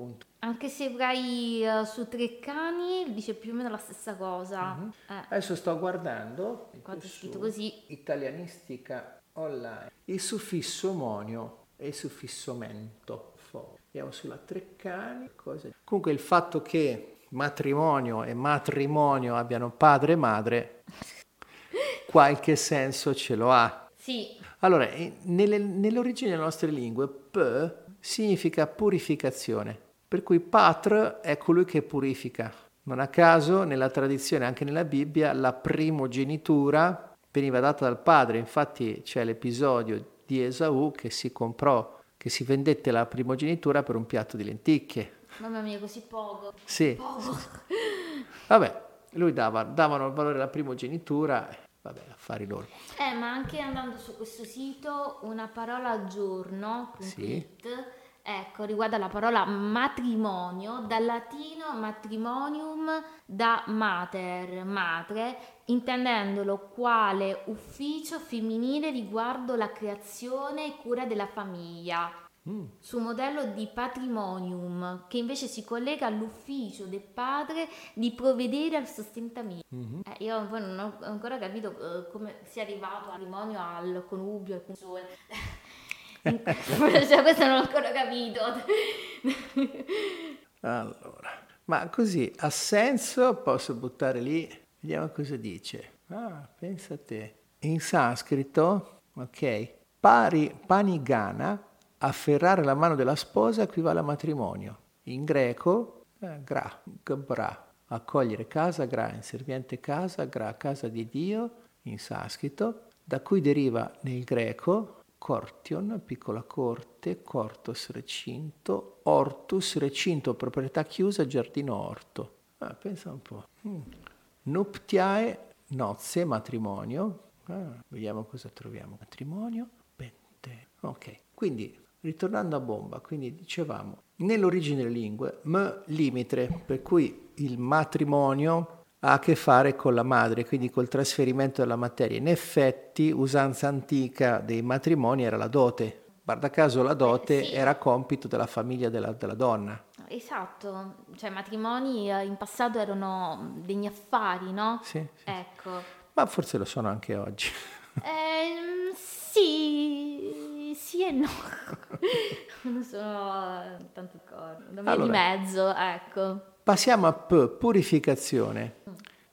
Anche se vai uh, su Treccani dice più o meno la stessa cosa. Uh-huh. Eh. Adesso sto guardando. Qua è scritto così. Italianistica online. Il suffisso monio e il suffisso mento. Andiamo sulla Treccani. Cosa... Comunque il fatto che matrimonio e matrimonio abbiano padre e madre, qualche senso ce lo ha. Sì. Allora, nelle, nell'origine delle nostre lingue, p significa purificazione, per cui patr è colui che purifica. Non a caso, nella tradizione, anche nella Bibbia, la primogenitura veniva data dal padre, infatti c'è l'episodio di Esaù che si comprò, che si vendette la primogenitura per un piatto di lenticchie Mamma mia, così poco. Sì. Poco. Vabbè, lui dava, davano il valore alla primogenitura, vabbè, affari loro. Eh, ma anche andando su questo sito, una parola al giorno, sì. ecco, riguarda la parola matrimonio, dal latino matrimonium da mater, madre, intendendolo quale ufficio femminile riguardo la creazione e cura della famiglia Mm. su modello di patrimonium che invece si collega all'ufficio del padre di provvedere al sostentamento. Mm-hmm. Eh, io poi non ho ancora capito uh, come sia arrivato al patrimonio, al connubio, al console. cioè, questo non ho ancora capito. allora, ma così ha senso? Posso buttare lì? Vediamo cosa dice. Ah, pensa a te. In sanscrito, ok, pari panigana afferrare la mano della sposa equivale a matrimonio. In greco, eh, gra, gbra, accogliere casa, gra, inserviente casa, gra, casa di Dio, in sanscrito, da cui deriva nel greco cortion, piccola corte, cortos, recinto, ortus, recinto, proprietà chiusa, giardino, orto. Ah, pensa un po'. Mm. Nuptiae, nozze, matrimonio. Ah, vediamo cosa troviamo. Matrimonio, pente. Ok, quindi Ritornando a bomba, quindi dicevamo, nell'origine delle lingue, m limite, per cui il matrimonio ha a che fare con la madre, quindi col trasferimento della materia. In effetti, usanza antica dei matrimoni era la dote. Guarda caso la dote sì. era compito della famiglia della, della donna. Esatto, cioè i matrimoni eh, in passato erano degli affari, no? Sì. sì. Ecco. Ma forse lo sono anche oggi. Eh, sì, sì e no. non sono tanto d'accordo. Allora, di mezzo, ecco. Passiamo a P, purificazione.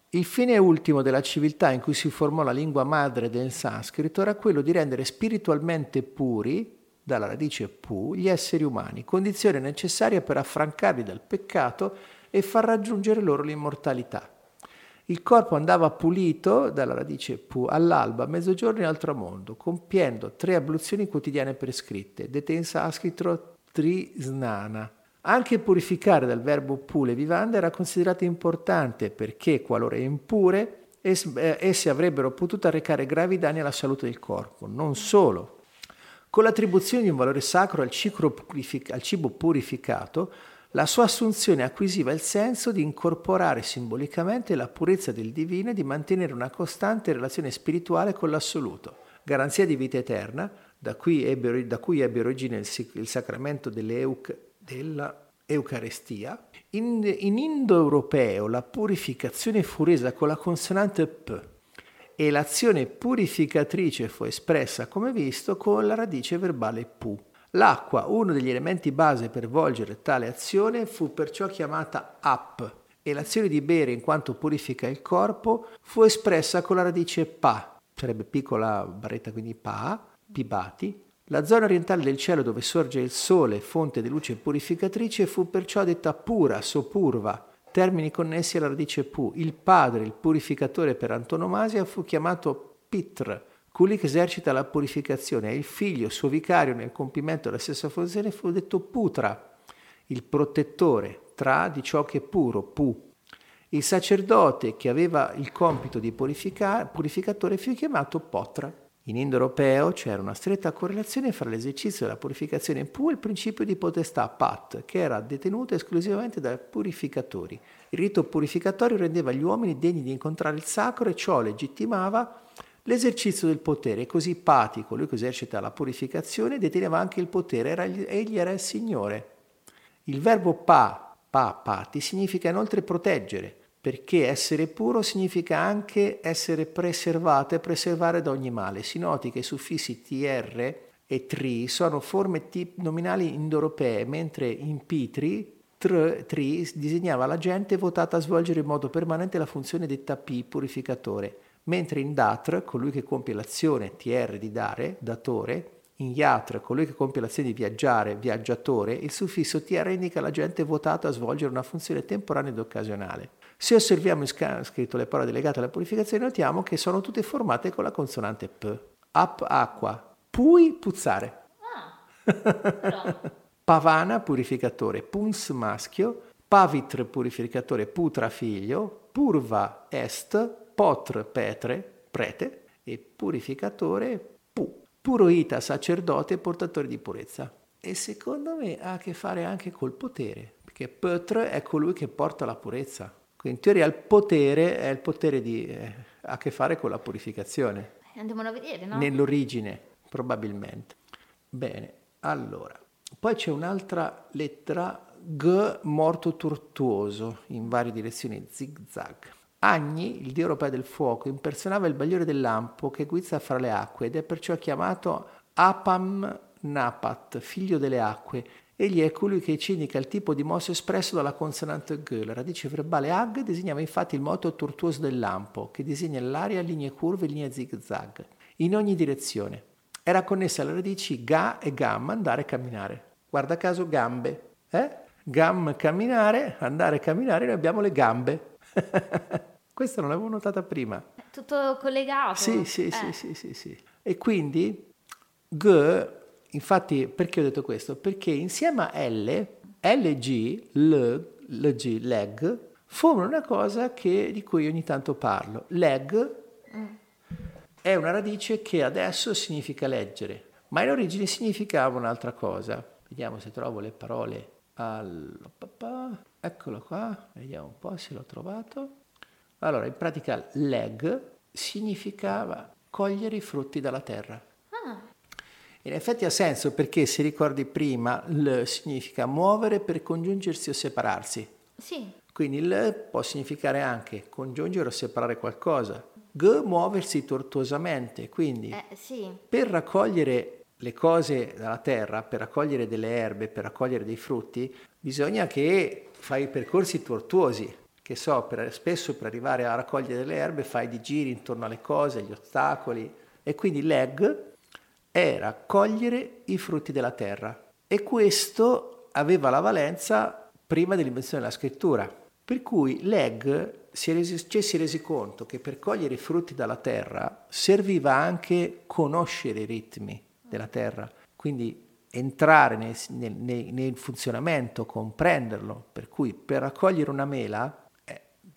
Il fine ultimo della civiltà in cui si formò la lingua madre del sanscrito era quello di rendere spiritualmente puri, dalla radice pu, gli esseri umani, condizione necessaria per affrancarli dal peccato e far raggiungere loro l'immortalità. Il corpo andava pulito dalla radice pu all'alba, a mezzogiorno e al tramonto, compiendo tre abluzioni quotidiane prescritte, dette in sanscrito trisnana. Anche purificare dal verbo pule vivanda era considerato importante perché, qualora impure, eh, esse avrebbero potuto arrecare gravi danni alla salute del corpo. Non solo. Con l'attribuzione di un valore sacro al cibo purificato, la sua assunzione acquisiva il senso di incorporare simbolicamente la purezza del divino e di mantenere una costante relazione spirituale con l'assoluto, garanzia di vita eterna, da cui ebbe, da cui ebbe origine il, il sacramento della Eucaristia. In, in indoeuropeo la purificazione fu resa con la consonante P e l'azione purificatrice fu espressa, come visto, con la radice verbale pu. L'acqua, uno degli elementi base per volgere tale azione, fu perciò chiamata ap e l'azione di bere in quanto purifica il corpo fu espressa con la radice pa, sarebbe piccola barretta quindi pa, pibati. La zona orientale del cielo dove sorge il sole, fonte di luce purificatrice, fu perciò detta pura, sopurva, termini connessi alla radice pu. Il padre, il purificatore per antonomasia, fu chiamato pitr, Colui che esercita la purificazione è il figlio, suo vicario nel compimento della stessa funzione, fu detto Putra, il protettore, tra di ciò che è puro, Pu. Il sacerdote che aveva il compito di purificatore fu chiamato Potra, In indoeuropeo c'era una stretta correlazione fra l'esercizio della purificazione pu e il principio di potestà pat, che era detenuto esclusivamente dai purificatori. Il rito purificatorio rendeva gli uomini degni di incontrare il sacro e ciò legittimava l'esercizio del potere. Così Pati, colui che esercita la purificazione, deteneva anche il potere, era, egli era il Signore. Il verbo pa, pa, pati, significa inoltre proteggere, perché essere puro significa anche essere preservato e preservare da ogni male. Si noti che i suffissi tr e tri sono forme tip nominali indoeuropee, mentre in pitri tr, tri disegnava la gente votata a svolgere in modo permanente la funzione detta p, purificatore, mentre in datr, colui che compie l'azione tr di dare, datore, in yatra, colui che compie l'azione di viaggiare, viaggiatore, il suffisso tr indica la gente votata a svolgere una funzione temporanea ed occasionale. Se osserviamo in scritto le parole legate alla purificazione, notiamo che sono tutte formate con la consonante P. Ap, acqua. Pui, puzzare. Ah, Pavana, purificatore. Puns, maschio. Pavitr, purificatore. Putra, figlio. Purva, est. Potr, petre, prete. E purificatore, pu. Puroita, sacerdote portatore di purezza. E secondo me ha a che fare anche col potere, perché Petr è colui che porta la purezza. Quindi in teoria il potere è il potere di, eh, ha a che fare con la purificazione. Andiamo a vedere, no? Nell'origine, probabilmente. Bene, allora. Poi c'è un'altra lettera G morto tortuoso in varie direzioni, zigzag. Agni, il dio europeo del fuoco, impersonava il bagliore del lampo che guizza fra le acque ed è perciò chiamato Apam Napat, figlio delle acque, Egli è colui che ci indica il tipo di mosso espresso dalla consonante G. La radice verbale AG disegnava infatti il moto tortuoso del lampo, che disegna l'aria linee curve e linee zigzag, in ogni direzione. Era connessa alle radici GA e GAM, andare e camminare. Guarda caso gambe. Eh? GAM camminare, andare e camminare, noi abbiamo le gambe. Questa non l'avevo notata prima. Tutto collegato. Sì, sì, eh. sì, sì, sì, sì. E quindi G Infatti, perché ho detto questo? Perché insieme a L, LG, L, LG, leg, formano una cosa che, di cui ogni tanto parlo. Leg è una radice che adesso significa leggere, ma in origine significava un'altra cosa. Vediamo se trovo le parole. Allora, eccolo qua, vediamo un po' se l'ho trovato. Allora, in pratica leg significava cogliere i frutti dalla terra. In effetti ha senso perché se ricordi prima, l significa muovere per congiungersi o separarsi. Sì. Quindi l può significare anche congiungere o separare qualcosa. G muoversi tortuosamente, quindi eh, sì. per raccogliere le cose dalla terra, per raccogliere delle erbe, per raccogliere dei frutti, bisogna che fai percorsi tortuosi. Che so, per, spesso per arrivare a raccogliere delle erbe fai di giri intorno alle cose, agli ostacoli. E quindi leg era cogliere i frutti della terra e questo aveva la valenza prima dell'invenzione della scrittura. Per cui Legg si è resi, ci si è resi conto che per cogliere i frutti dalla terra serviva anche conoscere i ritmi della terra, quindi entrare nel, nel, nel funzionamento, comprenderlo, per cui per raccogliere una mela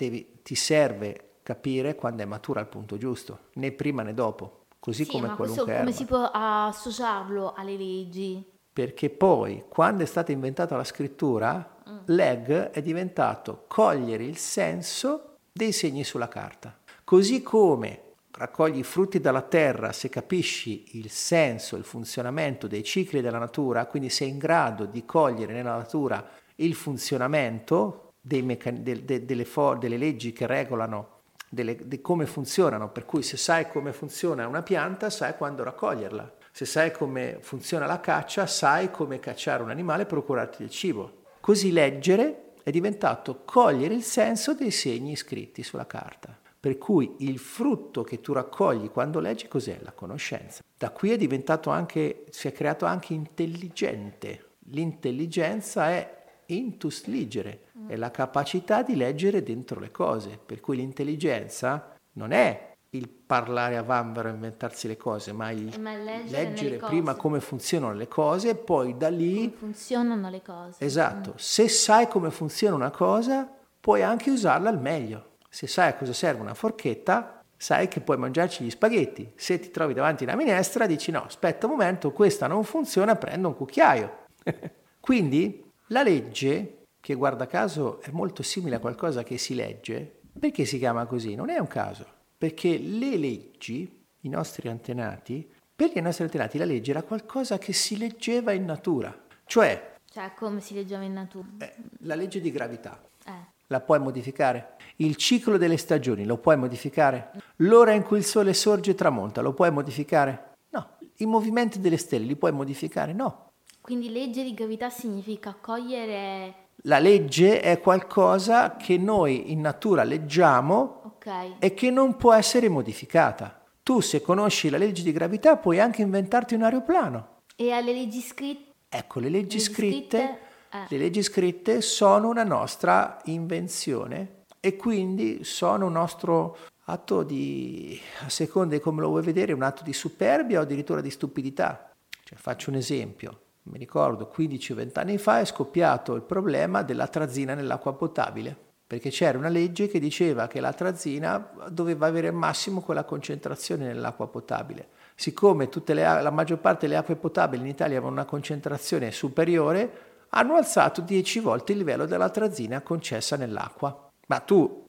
devi, ti serve capire quando è matura al punto giusto, né prima né dopo così sì, come ma qualunque questo come si può associarlo alle leggi? Perché poi, quando è stata inventata la scrittura, mm. l'eg è diventato cogliere il senso dei segni sulla carta. Così come raccogli i frutti dalla terra se capisci il senso, il funzionamento dei cicli della natura, quindi sei in grado di cogliere nella natura il funzionamento meccan- de- de- delle, for- delle leggi che regolano delle, di come funzionano, per cui se sai come funziona una pianta, sai quando raccoglierla. Se sai come funziona la caccia, sai come cacciare un animale e procurarti del cibo. Così leggere è diventato cogliere il senso dei segni scritti sulla carta. Per cui il frutto che tu raccogli quando leggi cos'è? La conoscenza. Da qui è diventato anche, si è creato anche intelligente. L'intelligenza è intus leggere, è la capacità di leggere dentro le cose, per cui l'intelligenza non è il parlare a vanvero e inventarsi le cose, ma il ma leggere, leggere prima come funzionano le cose e poi da lì... Come funzionano le cose. Esatto, mm. se sai come funziona una cosa, puoi anche usarla al meglio. Se sai a cosa serve una forchetta, sai che puoi mangiarci gli spaghetti. Se ti trovi davanti una minestra, dici no, aspetta un momento, questa non funziona, prendo un cucchiaio. Quindi la legge, che guarda caso è molto simile a qualcosa che si legge, perché si chiama così? Non è un caso, perché le leggi, i nostri antenati, per i nostri antenati la legge era qualcosa che si leggeva in natura, cioè... Cioè come si leggeva in natura? Eh, la legge di gravità. Eh. La puoi modificare? Il ciclo delle stagioni lo puoi modificare? L'ora in cui il sole sorge e tramonta lo puoi modificare? No. I movimenti delle stelle li puoi modificare? No. Quindi legge di gravità significa cogliere... La legge è qualcosa che noi in natura leggiamo okay. e che non può essere modificata. Tu se conosci la legge di gravità puoi anche inventarti un aeroplano. E alle leggi scritte? Ecco, le leggi, leggi scritte, scritte eh. le leggi scritte sono una nostra invenzione e quindi sono un nostro atto di, a seconda di come lo vuoi vedere, un atto di superbia o addirittura di stupidità. Cioè, faccio un esempio mi ricordo 15-20 anni fa è scoppiato il problema dell'atrazina nell'acqua potabile, perché c'era una legge che diceva che l'atrazina doveva avere al massimo quella concentrazione nell'acqua potabile. Siccome le, la maggior parte delle acque potabili in Italia avevano una concentrazione superiore, hanno alzato 10 volte il livello dell'atrazina concessa nell'acqua. Ma tu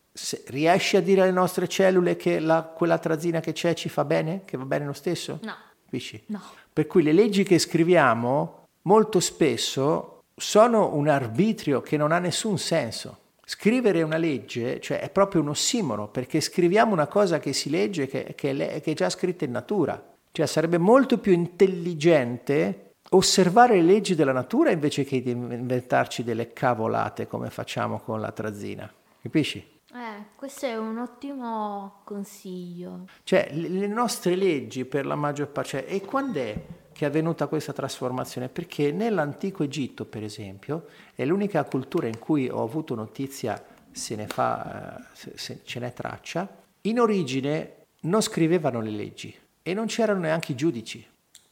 riesci a dire alle nostre cellule che la, quell'atrazina che c'è ci fa bene? Che va bene lo stesso? No. Capisci? No. Per cui le leggi che scriviamo molto spesso sono un arbitrio che non ha nessun senso. Scrivere una legge, cioè è proprio un ossimoro, perché scriviamo una cosa che si legge che, che, che è già scritta in natura. Cioè sarebbe molto più intelligente osservare le leggi della natura invece che di inventarci delle cavolate come facciamo con la trazzina. Capisci? Eh, questo è un ottimo consiglio. Cioè, le nostre leggi per la maggior parte, cioè, e quando è che è avvenuta questa trasformazione? Perché nell'antico Egitto, per esempio, è l'unica cultura in cui ho avuto notizia, se ne fa, eh, se, se ce n'è traccia, in origine non scrivevano le leggi e non c'erano neanche i giudici.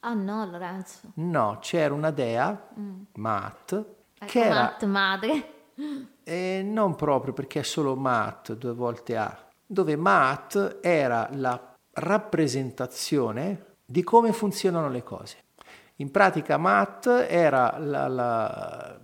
Ah no, Lorenzo. No, c'era una dea, mm. Maat, ecco che era... Maat madre. E non proprio perché è solo Maat, due volte A, dove Maat era la rappresentazione di come funzionano le cose. In pratica Matt era la, la,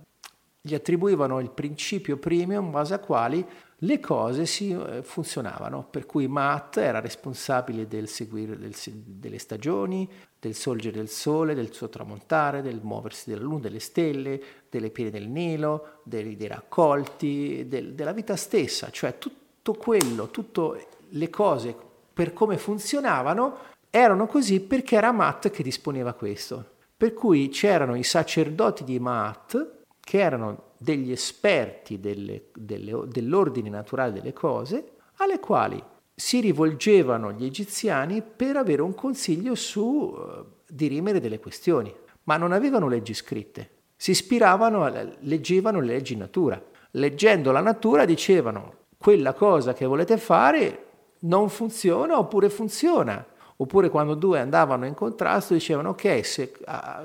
gli attribuivano il principio premium in base a quali le cose si, eh, funzionavano, per cui Matt era responsabile del seguire del, delle stagioni, del sorgere del sole, del suo tramontare, del muoversi della luna, delle stelle, delle piene del Nilo, dei, dei raccolti, del, della vita stessa, cioè tutto quello, tutte le cose per come funzionavano erano così perché era Maat che disponeva questo. Per cui c'erano i sacerdoti di Maat, che erano degli esperti delle, delle, dell'ordine naturale delle cose, alle quali si rivolgevano gli egiziani per avere un consiglio su uh, dirimere delle questioni, ma non avevano leggi scritte. Si ispiravano, leggevano le leggi in natura. Leggendo la natura dicevano quella cosa che volete fare non funziona oppure funziona Oppure quando due andavano in contrasto dicevano ok, se,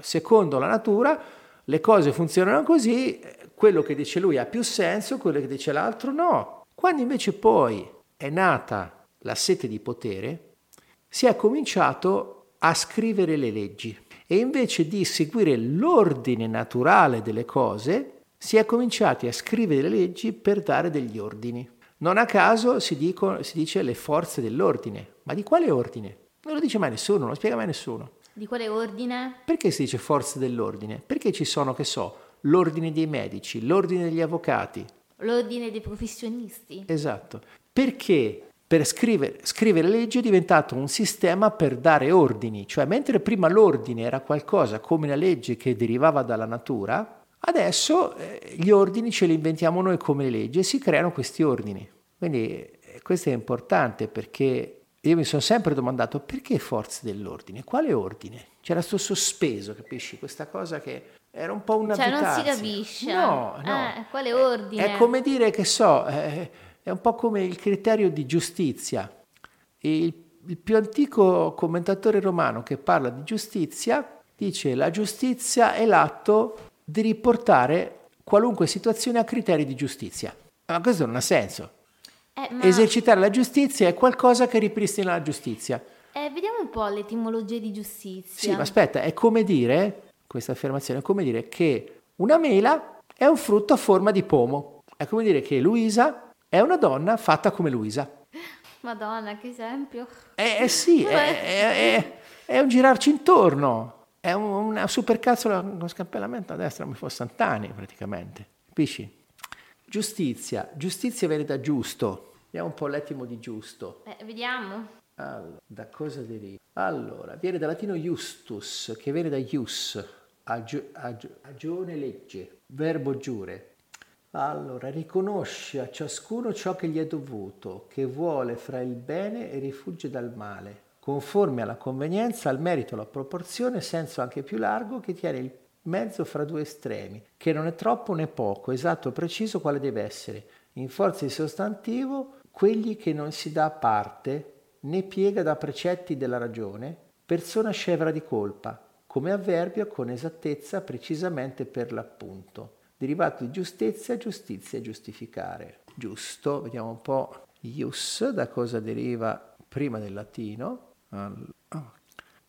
secondo la natura le cose funzionano così, quello che dice lui ha più senso, quello che dice l'altro no. Quando invece poi è nata la sete di potere, si è cominciato a scrivere le leggi e invece di seguire l'ordine naturale delle cose, si è cominciati a scrivere le leggi per dare degli ordini. Non a caso si, dico, si dice le forze dell'ordine. Ma di quale ordine? Non lo dice mai nessuno, non lo spiega mai nessuno. Di quale ordine? Perché si dice forze dell'ordine? Perché ci sono, che so, l'ordine dei medici, l'ordine degli avvocati. L'ordine dei professionisti. Esatto. Perché per scrivere, scrivere leggi è diventato un sistema per dare ordini, cioè mentre prima l'ordine era qualcosa come una legge che derivava dalla natura, adesso eh, gli ordini ce li inventiamo noi come leggi e si creano questi ordini. Quindi eh, questo è importante perché io mi sono sempre domandato perché forze dell'ordine? Quale ordine? C'era sto sospeso, capisci? Questa cosa che era un po' una Cioè non si capisce. No, no. Eh, quale ordine? È, è come dire che so, è, è, un po' come il criterio di giustizia. Il, il più antico commentatore romano che parla di giustizia dice la giustizia è l'atto di riportare qualunque situazione a criteri di giustizia. Ma questo non ha senso. Eh, ma- Esercitare la giustizia è qualcosa che ripristina la giustizia. Eh, vediamo un po' l'etimologia di giustizia. Sì, ma aspetta, è come dire, questa affermazione è come dire che una mela è un frutto a forma di pomo. È come dire che Luisa è una donna fatta come Luisa. Madonna, che esempio. Eh, eh sì, è, è- è- è un girarci intorno. È un- una supercazzola con scappellamento a destra come fosse Santani praticamente. Capisci? Giustizia. Giustizia viene da giusto. Vediamo un po' l'attimo di giusto. Eh, vediamo. Allora, da cosa deriva? Allora, viene dal latino justus, che viene da ius, agio- agio- agione legge, verbo giure. Allora, riconosce a ciascuno ciò che gli è dovuto, che vuole fra il bene e rifugge dal male, conforme alla convenienza, al merito, alla proporzione, senso anche più largo, che tiene il mezzo fra due estremi, che non è troppo né poco, esatto preciso quale deve essere, in forza di sostantivo, quegli che non si dà parte, né piega da precetti della ragione, persona scevra di colpa, come avverbio con esattezza precisamente per l'appunto. Derivato di giustizia, giustizia giustificare. Giusto, vediamo un po' ius, da cosa deriva prima del latino. Ah.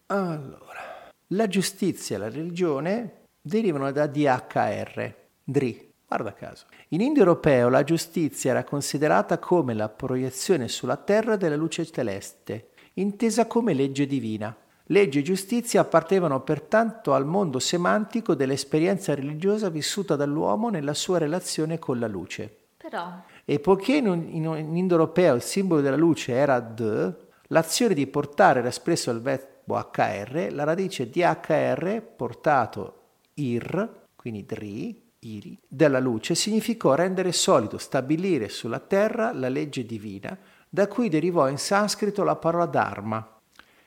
Allora, la giustizia e la religione derivano da DHR, DRI. Guarda caso. In indoeuropeo la giustizia era considerata come la proiezione sulla terra della luce celeste, intesa come legge divina. Legge e giustizia appartenevano pertanto al mondo semantico dell'esperienza religiosa vissuta dall'uomo nella sua relazione con la luce. Però, E poiché in, un- in, in indoeuropeo il simbolo della luce era D, l'azione di portare era espresso al verbo HR, la radice DHR portato IR, quindi DRI, IRI, della luce, significò rendere solido, stabilire sulla terra la legge divina, da cui derivò in sanscrito la parola Dharma,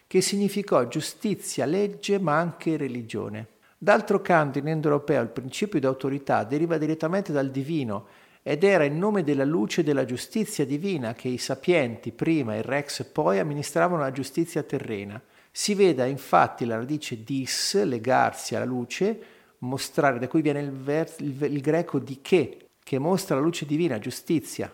che significò giustizia, legge, ma anche religione. D'altro canto, in indoeuropeo il principio di autorità deriva direttamente dal divino ed era in nome della luce e della giustizia divina che i sapienti, prima il rex poi, amministravano la giustizia terrena. Si veda infatti la radice dis, legarsi alla luce, mostrare, da cui viene il, vers- il- il greco di che, che mostra la luce divina, giustizia.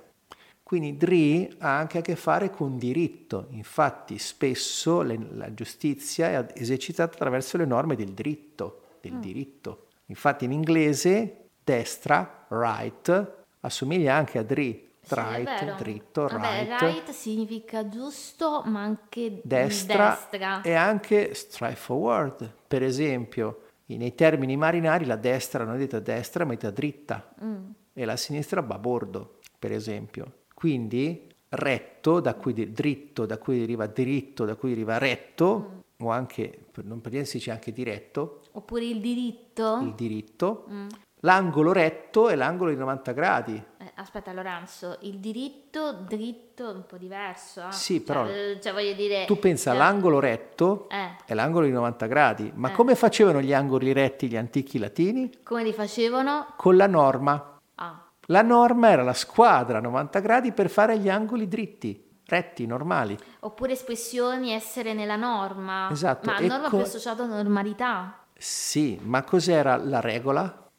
Quindi dri ha anche a che fare con diritto, infatti spesso le- la giustizia è esercitata attraverso le norme del diritto, del diritto. Infatti in inglese destra, right, assomiglia anche a dri, sì, right, vero. dritto, Vabbè, right. right significa giusto, ma anche destra, destra. e anche straightforward. Per esempio, nei termini marinari la destra non è detta destra, ma è detta dritta Mm. e la sinistra babordo, per esempio. Quindi retto, da cui di- dritto, da cui deriva diritto, da cui deriva retto, o anche, per non per dire si dice anche diretto, Oppure il diritto. il diritto. Mm. L'angolo retto è l'angolo di 90 gradi. Aspetta Lorenzo, il diritto, dritto è un po' diverso. eh? Sì, Cioè, però eh, Cioè, voglio dire... Tu pensa cioè, all'angolo retto Eh, è l'angolo di 90 gradi, ma Eh. come facevano gli angoli retti gli antichi latini? come li facevano? Con la norma. Ah, La norma era la squadra a 90 gradi per fare gli angoli dritti, retti, normali. oppure espressioni essere nella norma. Esatto, Ma e norma co- più associata a normalità. Sì, ma cos'era la regola?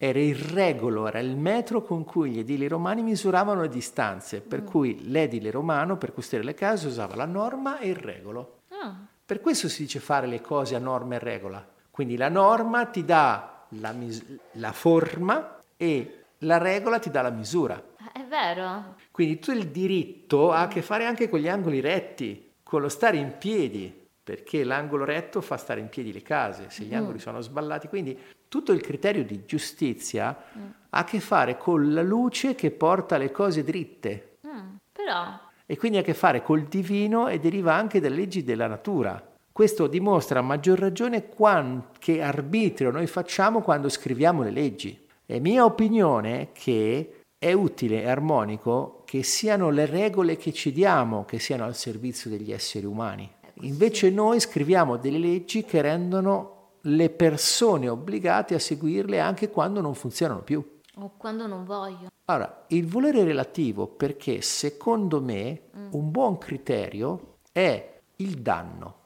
Era il regolo, era il metro con cui gli edili romani misuravano le distanze, per cui l'edile romano per costruire le case usava la norma e il regolo. Ah, Per questo si dice fare le cose a norma e regola. Quindi la norma ti dà la, mis- la forma e la regola ti dà la misura. è vero. Quindi tu il diritto ha a che fare anche con gli angoli retti, con lo stare in piedi, perché l'angolo retto fa stare in piedi le case, se gli angoli sono sballati. Quindi tutto il criterio di giustizia ha a che fare con la luce che porta le cose dritte Mm, però, e quindi ha a che fare col divino e deriva anche dalle leggi della natura. Questo dimostra a maggior ragione quan- che arbitrio noi facciamo quando scriviamo le leggi. È mia opinione che è utile e armonico che siano le regole che ci diamo che siano al servizio degli esseri umani. Invece noi scriviamo delle leggi che rendono le persone obbligate a seguirle anche quando non funzionano più. o quando non voglio. Allora, il volere relativo perché secondo me un buon criterio è il danno.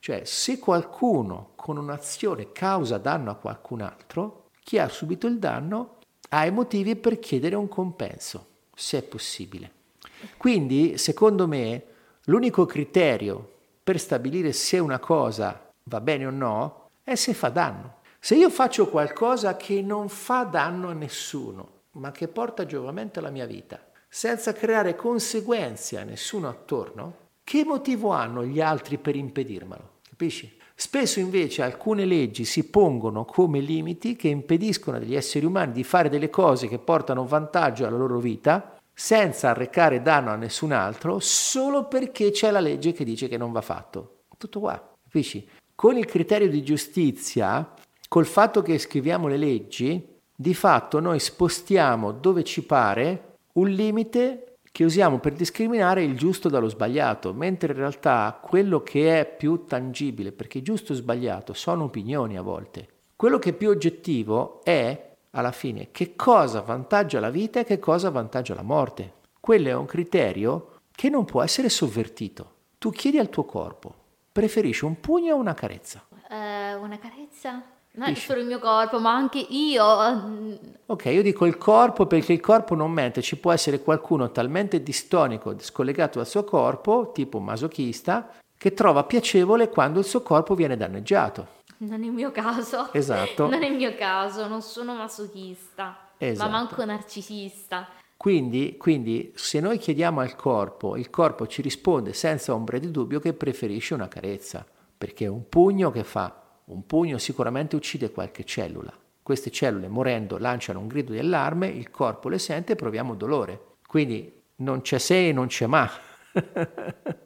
Cioè, se qualcuno con un'azione causa danno a qualcun altro, chi ha subito il danno ha i motivi per chiedere un compenso. se è possibile. Quindi, secondo me, l'unico criterio per stabilire se una cosa va bene o no è se fa danno. Se io faccio qualcosa che non fa danno a nessuno, ma che porta giovamento alla mia vita, senza creare conseguenze a nessuno attorno, che motivo hanno gli altri per impedirmelo? Capisci? Spesso invece alcune leggi si pongono come limiti che impediscono agli esseri umani di fare delle cose che portano vantaggio alla loro vita senza arrecare danno a nessun altro solo perché c'è la legge che dice che non va fatto. Tutto qua, capisci? Con il criterio di giustizia, col fatto che scriviamo le leggi, di fatto noi spostiamo dove ci pare un limite che usiamo per discriminare il giusto dallo sbagliato, mentre in realtà quello che è più tangibile, perché giusto e sbagliato sono opinioni a volte, quello che è più oggettivo è, alla fine, che cosa vantaggia la vita e che cosa vantaggia la morte. Quello è un criterio che non può essere sovvertito. Tu chiedi al tuo corpo, preferisci un pugno o una carezza? Uh, una carezza? Non è solo il mio corpo, ma anche io. Mm. Ok, io dico il corpo perché il corpo non mente, ci può essere qualcuno talmente distonico, scollegato dal suo corpo, tipo masochista, che trova piacevole quando il suo corpo viene danneggiato. Non è il mio caso. Esatto. Non è il mio caso, non sono masochista, esatto. ma manco narcisista. Quindi, quindi, se noi chiediamo al corpo, il corpo ci risponde senza ombra di dubbio che preferisce una carezza, perché un pugno che fa un pugno sicuramente uccide qualche cellula. Queste cellule morendo lanciano un grido di allarme, il corpo le sente e proviamo dolore. Quindi non c'è se e non c'è ma.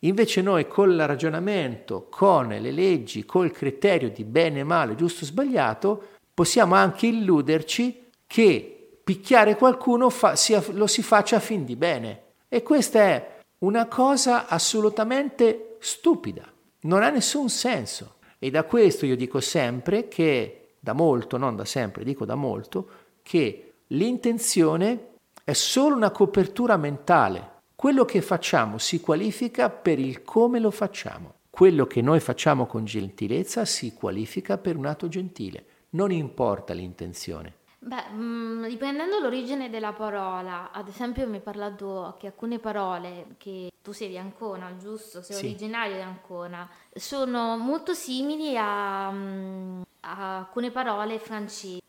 Invece noi col ragionamento, con le leggi, col criterio di bene, male, giusto sbagliato, possiamo anche illuderci che picchiare qualcuno fa, sia, lo si faccia a fin di bene. E questa è una cosa assolutamente stupida, non ha nessun senso. E da questo io dico sempre che, da molto, non da sempre, dico da molto, che l'intenzione è solo una copertura mentale. Quello che facciamo si qualifica per il come lo facciamo. Quello che noi facciamo con gentilezza si qualifica per un atto gentile. Non importa l'intenzione. Beh, mh, mm, dipendendo dall'origine della parola, ad esempio mi hai parlato che alcune parole, che tu sei di Ancona, giusto? Sei sì. originario di Ancona, sono molto simili a, mm, a alcune parole francesi.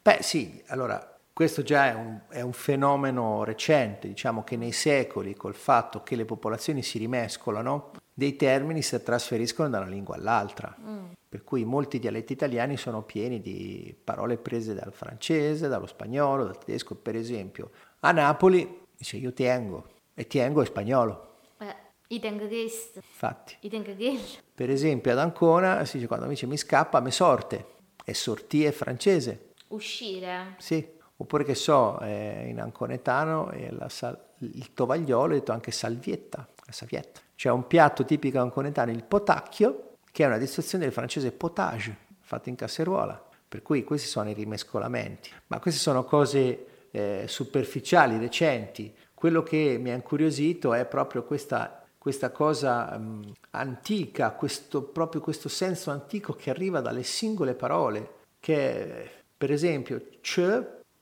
Beh sì, allora questo già è un, è un, fenomeno recente, diciamo che nei secoli, col fatto che le popolazioni si rimescolano, dei termini si trasferiscono da una lingua all'altra. Mm per cui molti dialetti italiani sono pieni di parole prese dal francese, dallo spagnolo, dal tedesco. Per esempio, a Napoli dice io tengo, e tengo è spagnolo. Eh, io tengo questo. Infatti. Io tengo quello. Per esempio, ad Ancona si dice quando mi dice mi scappa, me sorte, e sortie è francese. Uscire. Sì, oppure che so, eh, in anconetano sal- il tovagliolo è detto anche salvietta, la savietta. C'è un piatto tipico anconetano, il potacchio, che è una distruzione del francese potage, fatto in casseruola. Per cui questi sono i rimescolamenti. Ma queste sono cose eh, superficiali, recenti. Quello che mi ha incuriosito è proprio questa, questa cosa um, antica, questo, proprio questo senso antico che arriva dalle singole parole, che per esempio c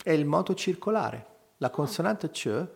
è il moto circolare. La consonante c,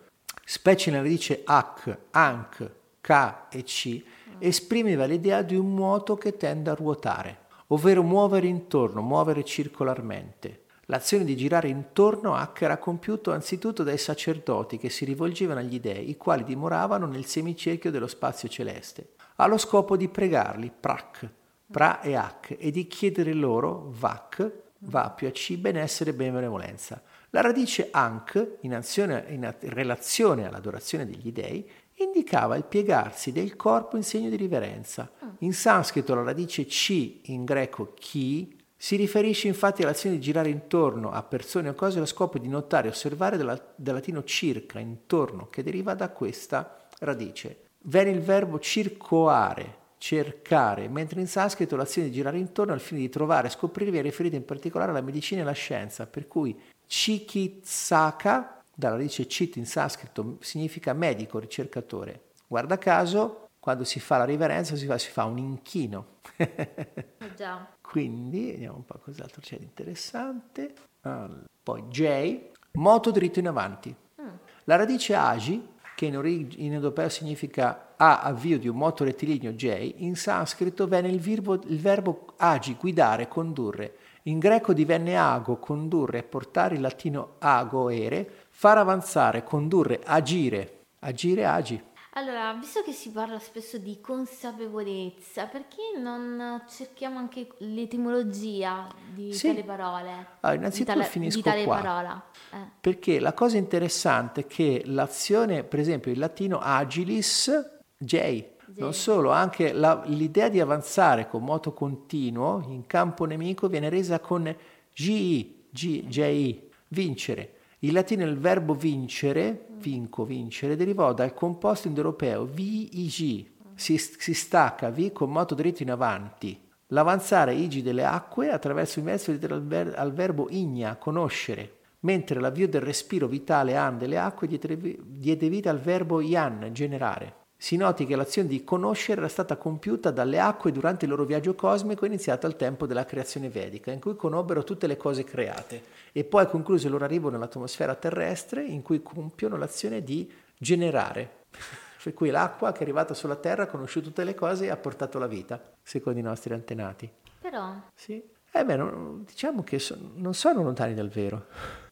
specie nella radice h, anc, k e c, esprimeva l'idea di un moto che tende a ruotare, ovvero muovere intorno, muovere circolarmente. L'azione di girare intorno H era compiuto anzitutto dai sacerdoti che si rivolgevano agli dei, i quali dimoravano nel semicerchio dello spazio celeste, allo scopo di pregarli, prak, pra e H, e di chiedere loro, vac, va più a C, benessere e benevolenza. La radice ank, in, azione, in relazione all'adorazione degli dei, indicava il piegarsi del corpo in segno di riverenza. Ah. In sanscrito la radice C, in greco chi, si riferisce infatti all'azione di girare intorno a persone o cose allo scopo di notare e osservare dal latino circa, intorno, che deriva da questa radice. Viene il verbo circoare, cercare, mentre in sanscrito l'azione di girare intorno al fine di trovare e scoprire viene riferita in particolare alla medicina e alla scienza, per cui chikitsaka dalla radice cit in sanscrito significa medico, ricercatore. Guarda caso, quando si fa la riverenza si fa, si fa un inchino. Eh già. Quindi, vediamo un po' cos'altro c'è di interessante. Allora, poi J, moto dritto in avanti. Mm. La radice agi, che in, orig- in europeo significa a avvio di un moto rettilineo J, in sanscrito venne il verbo, il verbo agi, guidare, condurre. In greco divenne ago, condurre, portare, in latino ago, ere, far avanzare, condurre, agire, agire, agi. Allora, visto che si parla spesso di consapevolezza, perché non cerchiamo anche l'etimologia di Sì. tale parole? Allora, innanzitutto di tale, finisco di tale qua. parola. Eh. Perché la cosa interessante è che l'azione, per esempio in latino agilis, J, non solo, anche la- l'idea di avanzare con moto continuo in campo nemico viene resa con GI, G, JI, vincere. In latino il verbo vincere, vinco, vincere, derivò dal composto indoeuropeo VIG, si, si stacca V con moto dritto in avanti. L'avanzare igi delle acque attraverso il verso al, ver- al verbo igna, conoscere, mentre l'avvio del respiro vitale an delle acque diede vita al verbo ian, generare. Si noti che l'azione di conoscere era stata compiuta dalle acque durante il loro viaggio cosmico iniziato al tempo della creazione vedica, in cui conobbero tutte le cose create, e poi concluse il loro arrivo nell'atmosfera terrestre, in cui compiono l'azione di generare. Per cui l'acqua che è arrivata sulla Terra ha conosciuto tutte le cose e ha portato la vita, secondo i nostri antenati. Però, Sì. Eh beh, non- diciamo che so- non sono lontani dal vero,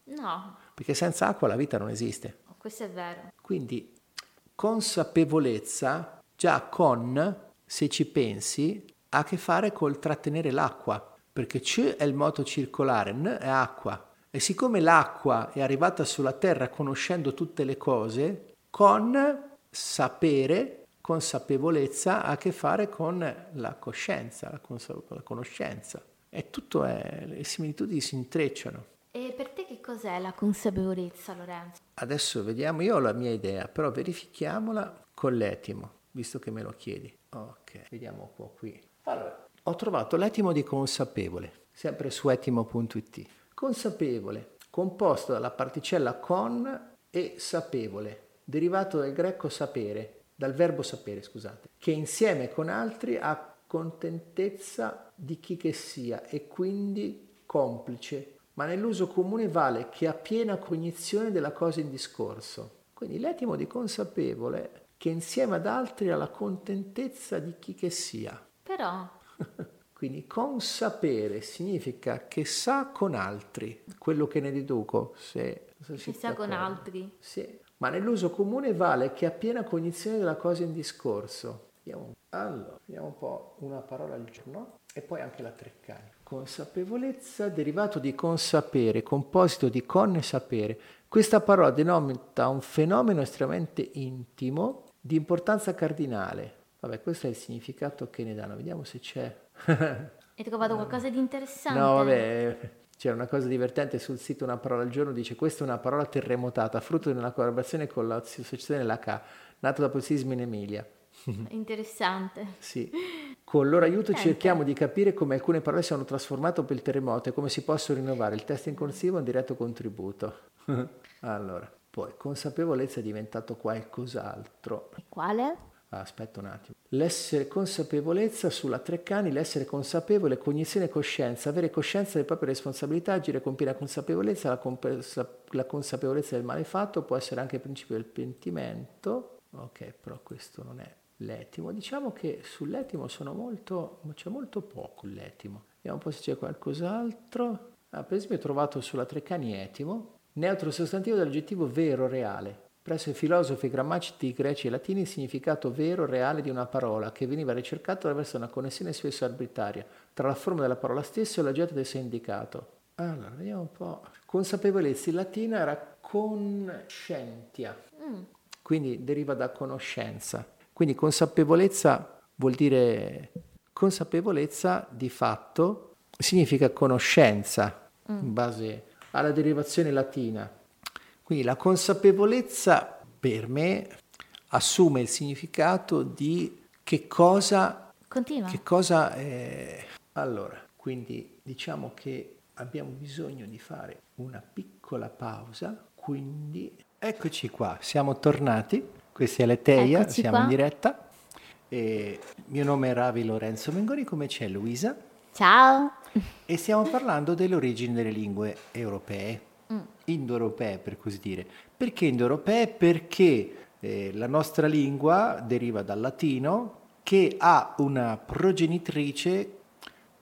no, perché senza acqua la vita non esiste. questo è vero. Quindi consapevolezza già con, se ci pensi, ha a che fare col trattenere l'acqua, perché C è il moto circolare, N è acqua. E siccome l'acqua è arrivata sulla terra conoscendo tutte le cose, con sapere, consapevolezza ha a che fare con la coscienza, la, consa- la conoscenza. E tutto è, le similitudini si intrecciano. E per te che cos'è la consapevolezza, Lorenzo? Adesso vediamo, io ho la mia idea, però verifichiamola con l'etimo, visto che me lo chiedi. Ok, vediamo un po' qui. Allora, ho trovato l'etimo di consapevole, sempre su etimo.it. Consapevole, composto dalla particella con e sapevole, derivato dal greco sapere, dal verbo sapere, scusate, che insieme con altri ha contentezza di chi che sia e quindi complice, ma nell'uso comune vale che ha piena cognizione della cosa in discorso. Quindi l'etimo di consapevole che insieme ad altri ha la contentezza di chi che sia. Però, Quindi consapere significa che sa con altri, quello che ne deduco, se, se che sia con altri. Sì, ma nell'uso comune vale che ha piena cognizione della cosa in discorso. Vediamo, allora, vediamo un po' una parola al giorno e poi anche la Treccani. Consapevolezza derivato di consapere, composito di con e sapere. Questa parola denota un fenomeno estremamente intimo di importanza cardinale. Vabbè, questo è il significato che ne danno. Vediamo se c'è. Hai trovato qualcosa di interessante? No, vabbè, c'era una cosa divertente sul sito Una parola al giorno, dice questa è una parola terremotata, frutto di una collaborazione con l'associazione LH, nata dopo il sisma in Emilia. Interessante. Sì. Con il loro aiuto Sente. cerchiamo di capire come alcune parole siano trasformate per il terremoto e come si possono rinnovare. Il testo in corsivo è un diretto contributo. allora, poi consapevolezza è diventato qualcos'altro. E quale? Ah, Aspetta un attimo. L'essere consapevolezza sulla Treccani, l'essere consapevole, cognizione e coscienza, avere coscienza delle proprie responsabilità, agire con piena consapevolezza, la, compe- la consapevolezza del male fatto può essere anche il principio del pentimento. Ok, però questo non è l'etimo. Diciamo che sull'etimo sono molto, c'è molto poco l'etimo. Vediamo un po' se c'è qualcos'altro. Ah, per esempio ho trovato sulla Treccani etimo, neutro sostantivo dell'aggettivo vero, reale. Presso i filosofi grammatici greci e latini il significato vero, reale di una parola che veniva ricercato attraverso una connessione spesso arbitraria tra la forma della parola stessa e l'oggetto del suo indicato. Allora, vediamo un po'. Consapevolezza in latino era conscientia, quindi deriva da conoscenza. Quindi consapevolezza vuol dire consapevolezza di fatto significa conoscenza in base alla derivazione latina. Quindi la consapevolezza per me assume il significato di che cosa Continua. che cosa è... Allora, quindi diciamo che abbiamo bisogno di fare una piccola pausa, quindi eccoci qua, siamo tornati, questa è Leteia, Eccoci siamo qua. in diretta. E mio nome è Ravi Lorenzo Mengoni, come c'è Luisa? Ciao. E stiamo parlando delle origini delle lingue europee. Mm. indoeuropee per così dire. Perché indoeuropee? Perché eh, la nostra lingua deriva dal latino che ha una progenitrice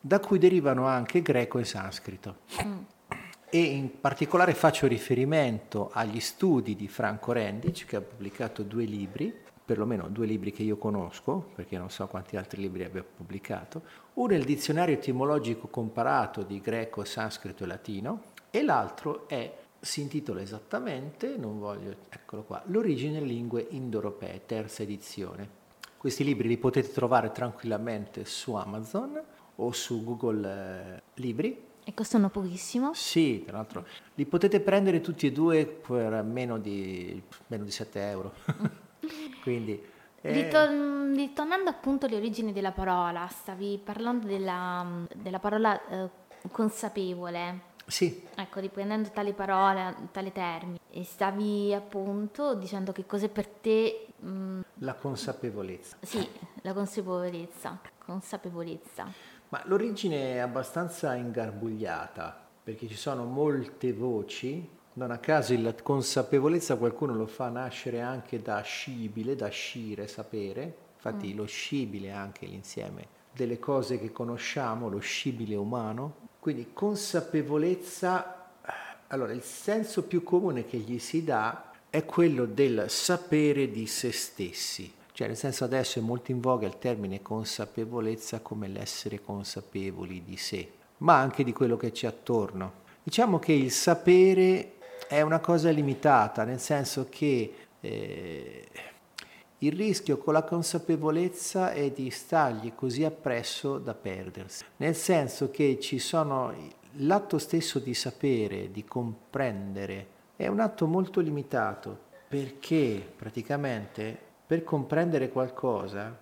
da cui derivano anche greco e sanscrito. Mm. E in particolare faccio riferimento agli studi di Franco Rendic, che ha pubblicato due libri, perlomeno due libri che io conosco, perché non so quanti altri libri abbia pubblicato. Uno è il dizionario etimologico comparato di greco, sanscrito e latino, e l'altro è, si intitola esattamente, non voglio, eccolo qua, L'origine delle lingue indoeuropee, terza edizione. Questi libri li potete trovare tranquillamente su Amazon o su Google eh, Libri. E costano pochissimo? Sì, tra l'altro li potete prendere tutti e due per meno di, meno di 7 euro. Quindi, eh... Ritor- ritornando appunto alle origini della parola, stavi parlando della, della parola eh, consapevole. Sì. Ecco, riprendendo tali parole, tali termini, e stavi appunto dicendo che cos'è per te... Mh, mm, la consapevolezza. Sì, la consapevolezza, consapevolezza. Ma l'origine è abbastanza ingarbugliata, perché ci sono molte voci, non a caso la consapevolezza qualcuno lo fa nascere anche da scibile, da scire, sapere, infatti mm. lo scibile è anche l'insieme delle cose che conosciamo, lo scibile umano, quindi consapevolezza, allora il senso più comune che gli si dà è quello del sapere di se stessi. Cioè, nel senso adesso è molto in voga il termine consapevolezza come l'essere consapevoli di sé, ma anche di quello che c'è attorno. Diciamo che il sapere è una cosa limitata, nel senso che eh, il rischio con la consapevolezza è di stargli così appresso da perdersi, nel senso che ci sono l'atto stesso di sapere, di comprendere, è un atto molto limitato perché praticamente per comprendere qualcosa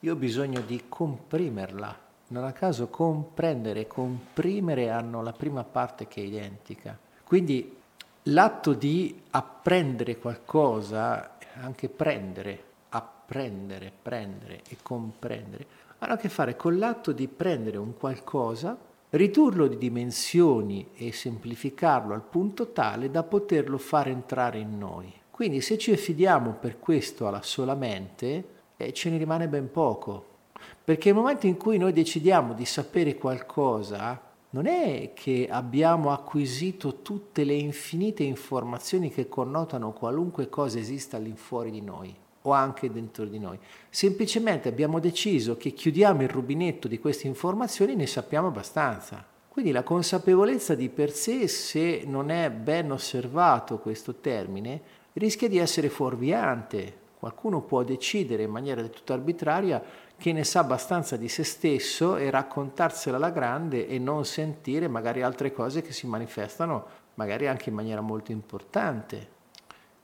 io ho bisogno di comprimerla. Non a caso comprendere e comprimere hanno la prima parte che è identica. Quindi l'atto di apprendere qualcosa, anche prendere, apprendere, prendere e comprendere, hanno a che fare con l'atto di prendere un qualcosa, ridurlo di dimensioni e semplificarlo al punto tale da poterlo far entrare in noi. Quindi se ci affidiamo per questo alla sola mente, eh, ce ne rimane ben poco. Perché nel momento in cui noi decidiamo di sapere qualcosa, non è che abbiamo acquisito tutte le infinite informazioni che connotano qualunque cosa esista all'infuori di noi o anche dentro di noi. Semplicemente abbiamo deciso che chiudiamo il rubinetto di queste informazioni e ne sappiamo abbastanza. Quindi la consapevolezza di per sé, se non è ben osservato questo termine, rischia di essere fuorviante. Qualcuno può decidere in maniera del tutto arbitraria che ne sa abbastanza di se stesso e raccontarsela alla grande e non sentire magari altre cose che si manifestano magari anche in maniera molto importante.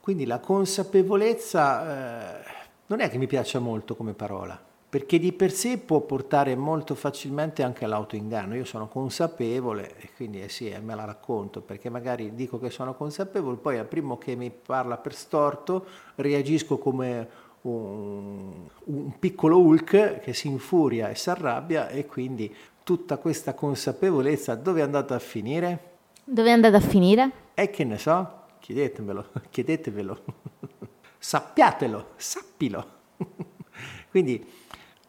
Quindi la consapevolezza eh, non è che mi piaccia molto come parola perché di per sé può portare molto facilmente anche all'autoinganno. Io sono consapevole e quindi eh sì, eh, me la racconto, perché magari dico che sono consapevole, poi al primo che mi parla per storto reagisco come un, un piccolo Hulk che si infuria e si arrabbia e quindi tutta questa consapevolezza dove è andata a finire? Dove è andata a finire? E che ne so, chiedetemelo, chiedetevelo, sappiatelo, sappilo. quindi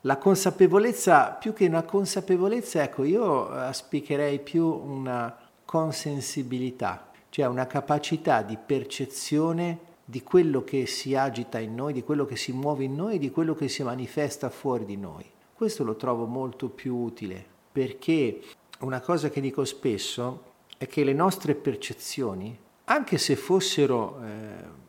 la consapevolezza, più che una consapevolezza, ecco, io aspicherei più una consensibilità, cioè una capacità di percezione di quello che si agita in noi, di quello che si muove in noi, di quello che si manifesta fuori di noi. Questo lo trovo molto più utile, perché una cosa che dico spesso è che le nostre percezioni, anche se fossero eh,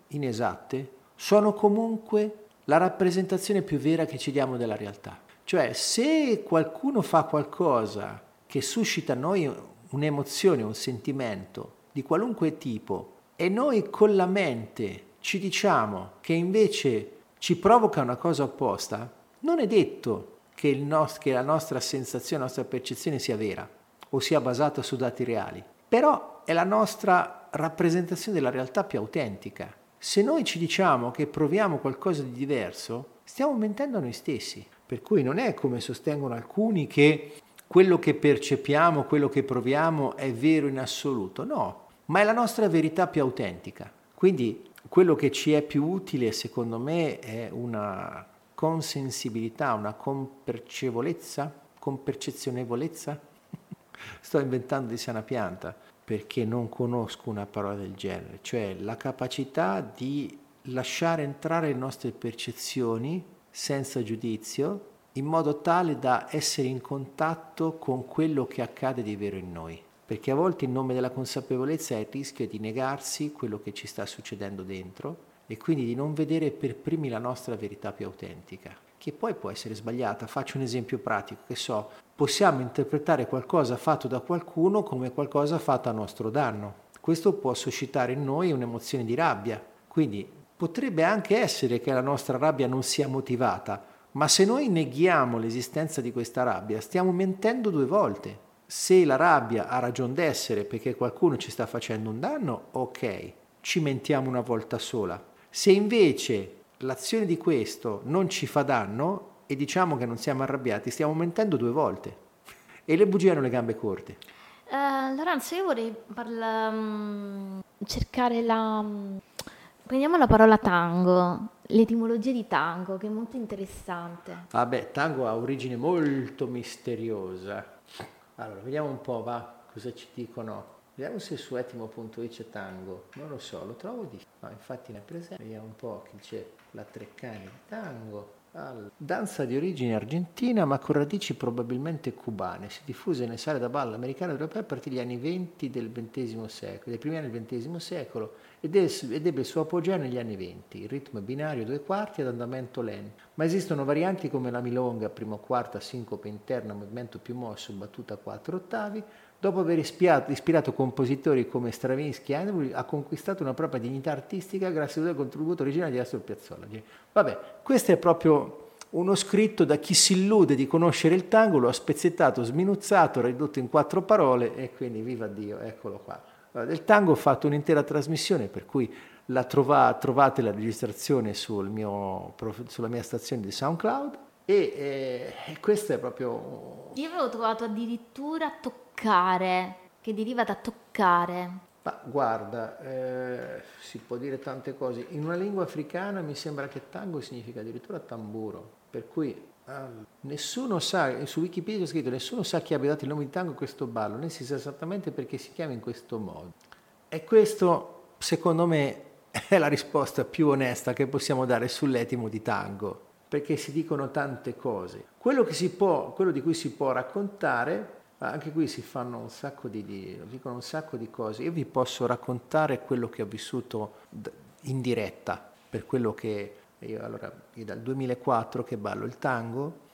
inesatte, sono comunque la rappresentazione più vera che ci diamo della realtà. Cioè, se qualcuno fa qualcosa che suscita in noi un'emozione, un sentimento di qualunque tipo, e noi con la mente ci diciamo che invece ci provoca una cosa opposta, non è detto che, nost- che la nostra sensazione, la nostra percezione sia vera o sia basata su dati reali, però è la nostra rappresentazione della realtà più autentica. Se noi ci diciamo che proviamo qualcosa di diverso, stiamo mentendo a noi stessi. Per cui non è come sostengono alcuni che quello che percepiamo, quello che proviamo è vero in assoluto. No, ma è la nostra verità più autentica. Quindi quello che ci è più utile, secondo me, è una consensibilità, una compercevolezza, compercezionevolezza. Sto inventando di sana pianta perché non conosco una parola del genere, cioè la capacità di lasciare entrare le nostre percezioni senza giudizio, in modo tale da essere in contatto con quello che accade di vero in noi. Perché a volte in nome della consapevolezza è il rischio di negarsi quello che ci sta succedendo dentro e quindi di non vedere per primi la nostra verità più autentica, che poi può essere sbagliata. Faccio un esempio pratico, che so, possiamo interpretare qualcosa fatto da qualcuno come qualcosa fatto a nostro danno. Questo può suscitare in noi un'emozione di rabbia. Quindi potrebbe anche essere che la nostra rabbia non sia motivata, ma se noi neghiamo l'esistenza di questa rabbia, stiamo mentendo due volte. Se la rabbia ha ragione d'essere perché qualcuno ci sta facendo un danno, ok, ci mentiamo una volta sola. Se invece l'azione di questo non ci fa danno e diciamo che non siamo arrabbiati, stiamo mentendo due volte. E le bugie hanno le gambe corte. Uh, Lorenzo, io vorrei parla, um, cercare la, Prendiamo la parola tango, l'etimologia di tango, che è molto interessante. Vabbè, tango ha origine molto misteriosa. Allora, vediamo un po', va, cosa ci dicono. Vediamo se su etimo.it c'è tango. Non lo so, lo trovo di... No, infatti ne è presente. Vediamo un po' chi c'è. La Treccani di tango. Danza di origine argentina ma con radici probabilmente cubane, si diffuse nelle sale da ballo americane ed europee a partire dagli anni 20 del XX secolo, dai primi anni del XX secolo ed, ebbe il suo apogeo negli anni 20. Il ritmo binario, due quarti ad andamento lento, ma esistono varianti come la milonga, primo quarto, sincope interna, movimento più mosso, battuta a quattro ottavi, Dopo aver ispirato, ispirato compositori come Stravinsky e Handel, ha conquistato una propria dignità artistica grazie al contributo originale di Astor Piazzolla. Vabbè, questo è proprio uno scritto da chi si illude di conoscere il tango, lo ha spezzettato, sminuzzato, ridotto in quattro parole e quindi viva Dio, eccolo qua. Del tango ho fatto un'intera trasmissione per cui la trova, trovate la registrazione sul mio, sulla mia stazione di SoundCloud e eh, questo è proprio... Io avevo trovato addirittura toccare, che deriva da toccare. Ma guarda, eh, si può dire tante cose. In una lingua africana mi sembra che tango significa addirittura tamburo, per cui nessuno sa, su Wikipedia è scritto, nessuno sa chi abbia dato il nome di tango a questo ballo, né si sa esattamente perché si chiama in questo modo. E questo, secondo me, è la risposta più onesta che possiamo dare sull'etimo di tango perché si dicono tante cose. Quello, può, quello di cui si può raccontare, anche qui si fanno un sacco di, di, dicono un sacco di cose. Io vi posso raccontare quello che ho vissuto in diretta, per quello che io, allora, io dal 2004 che ballo il tango,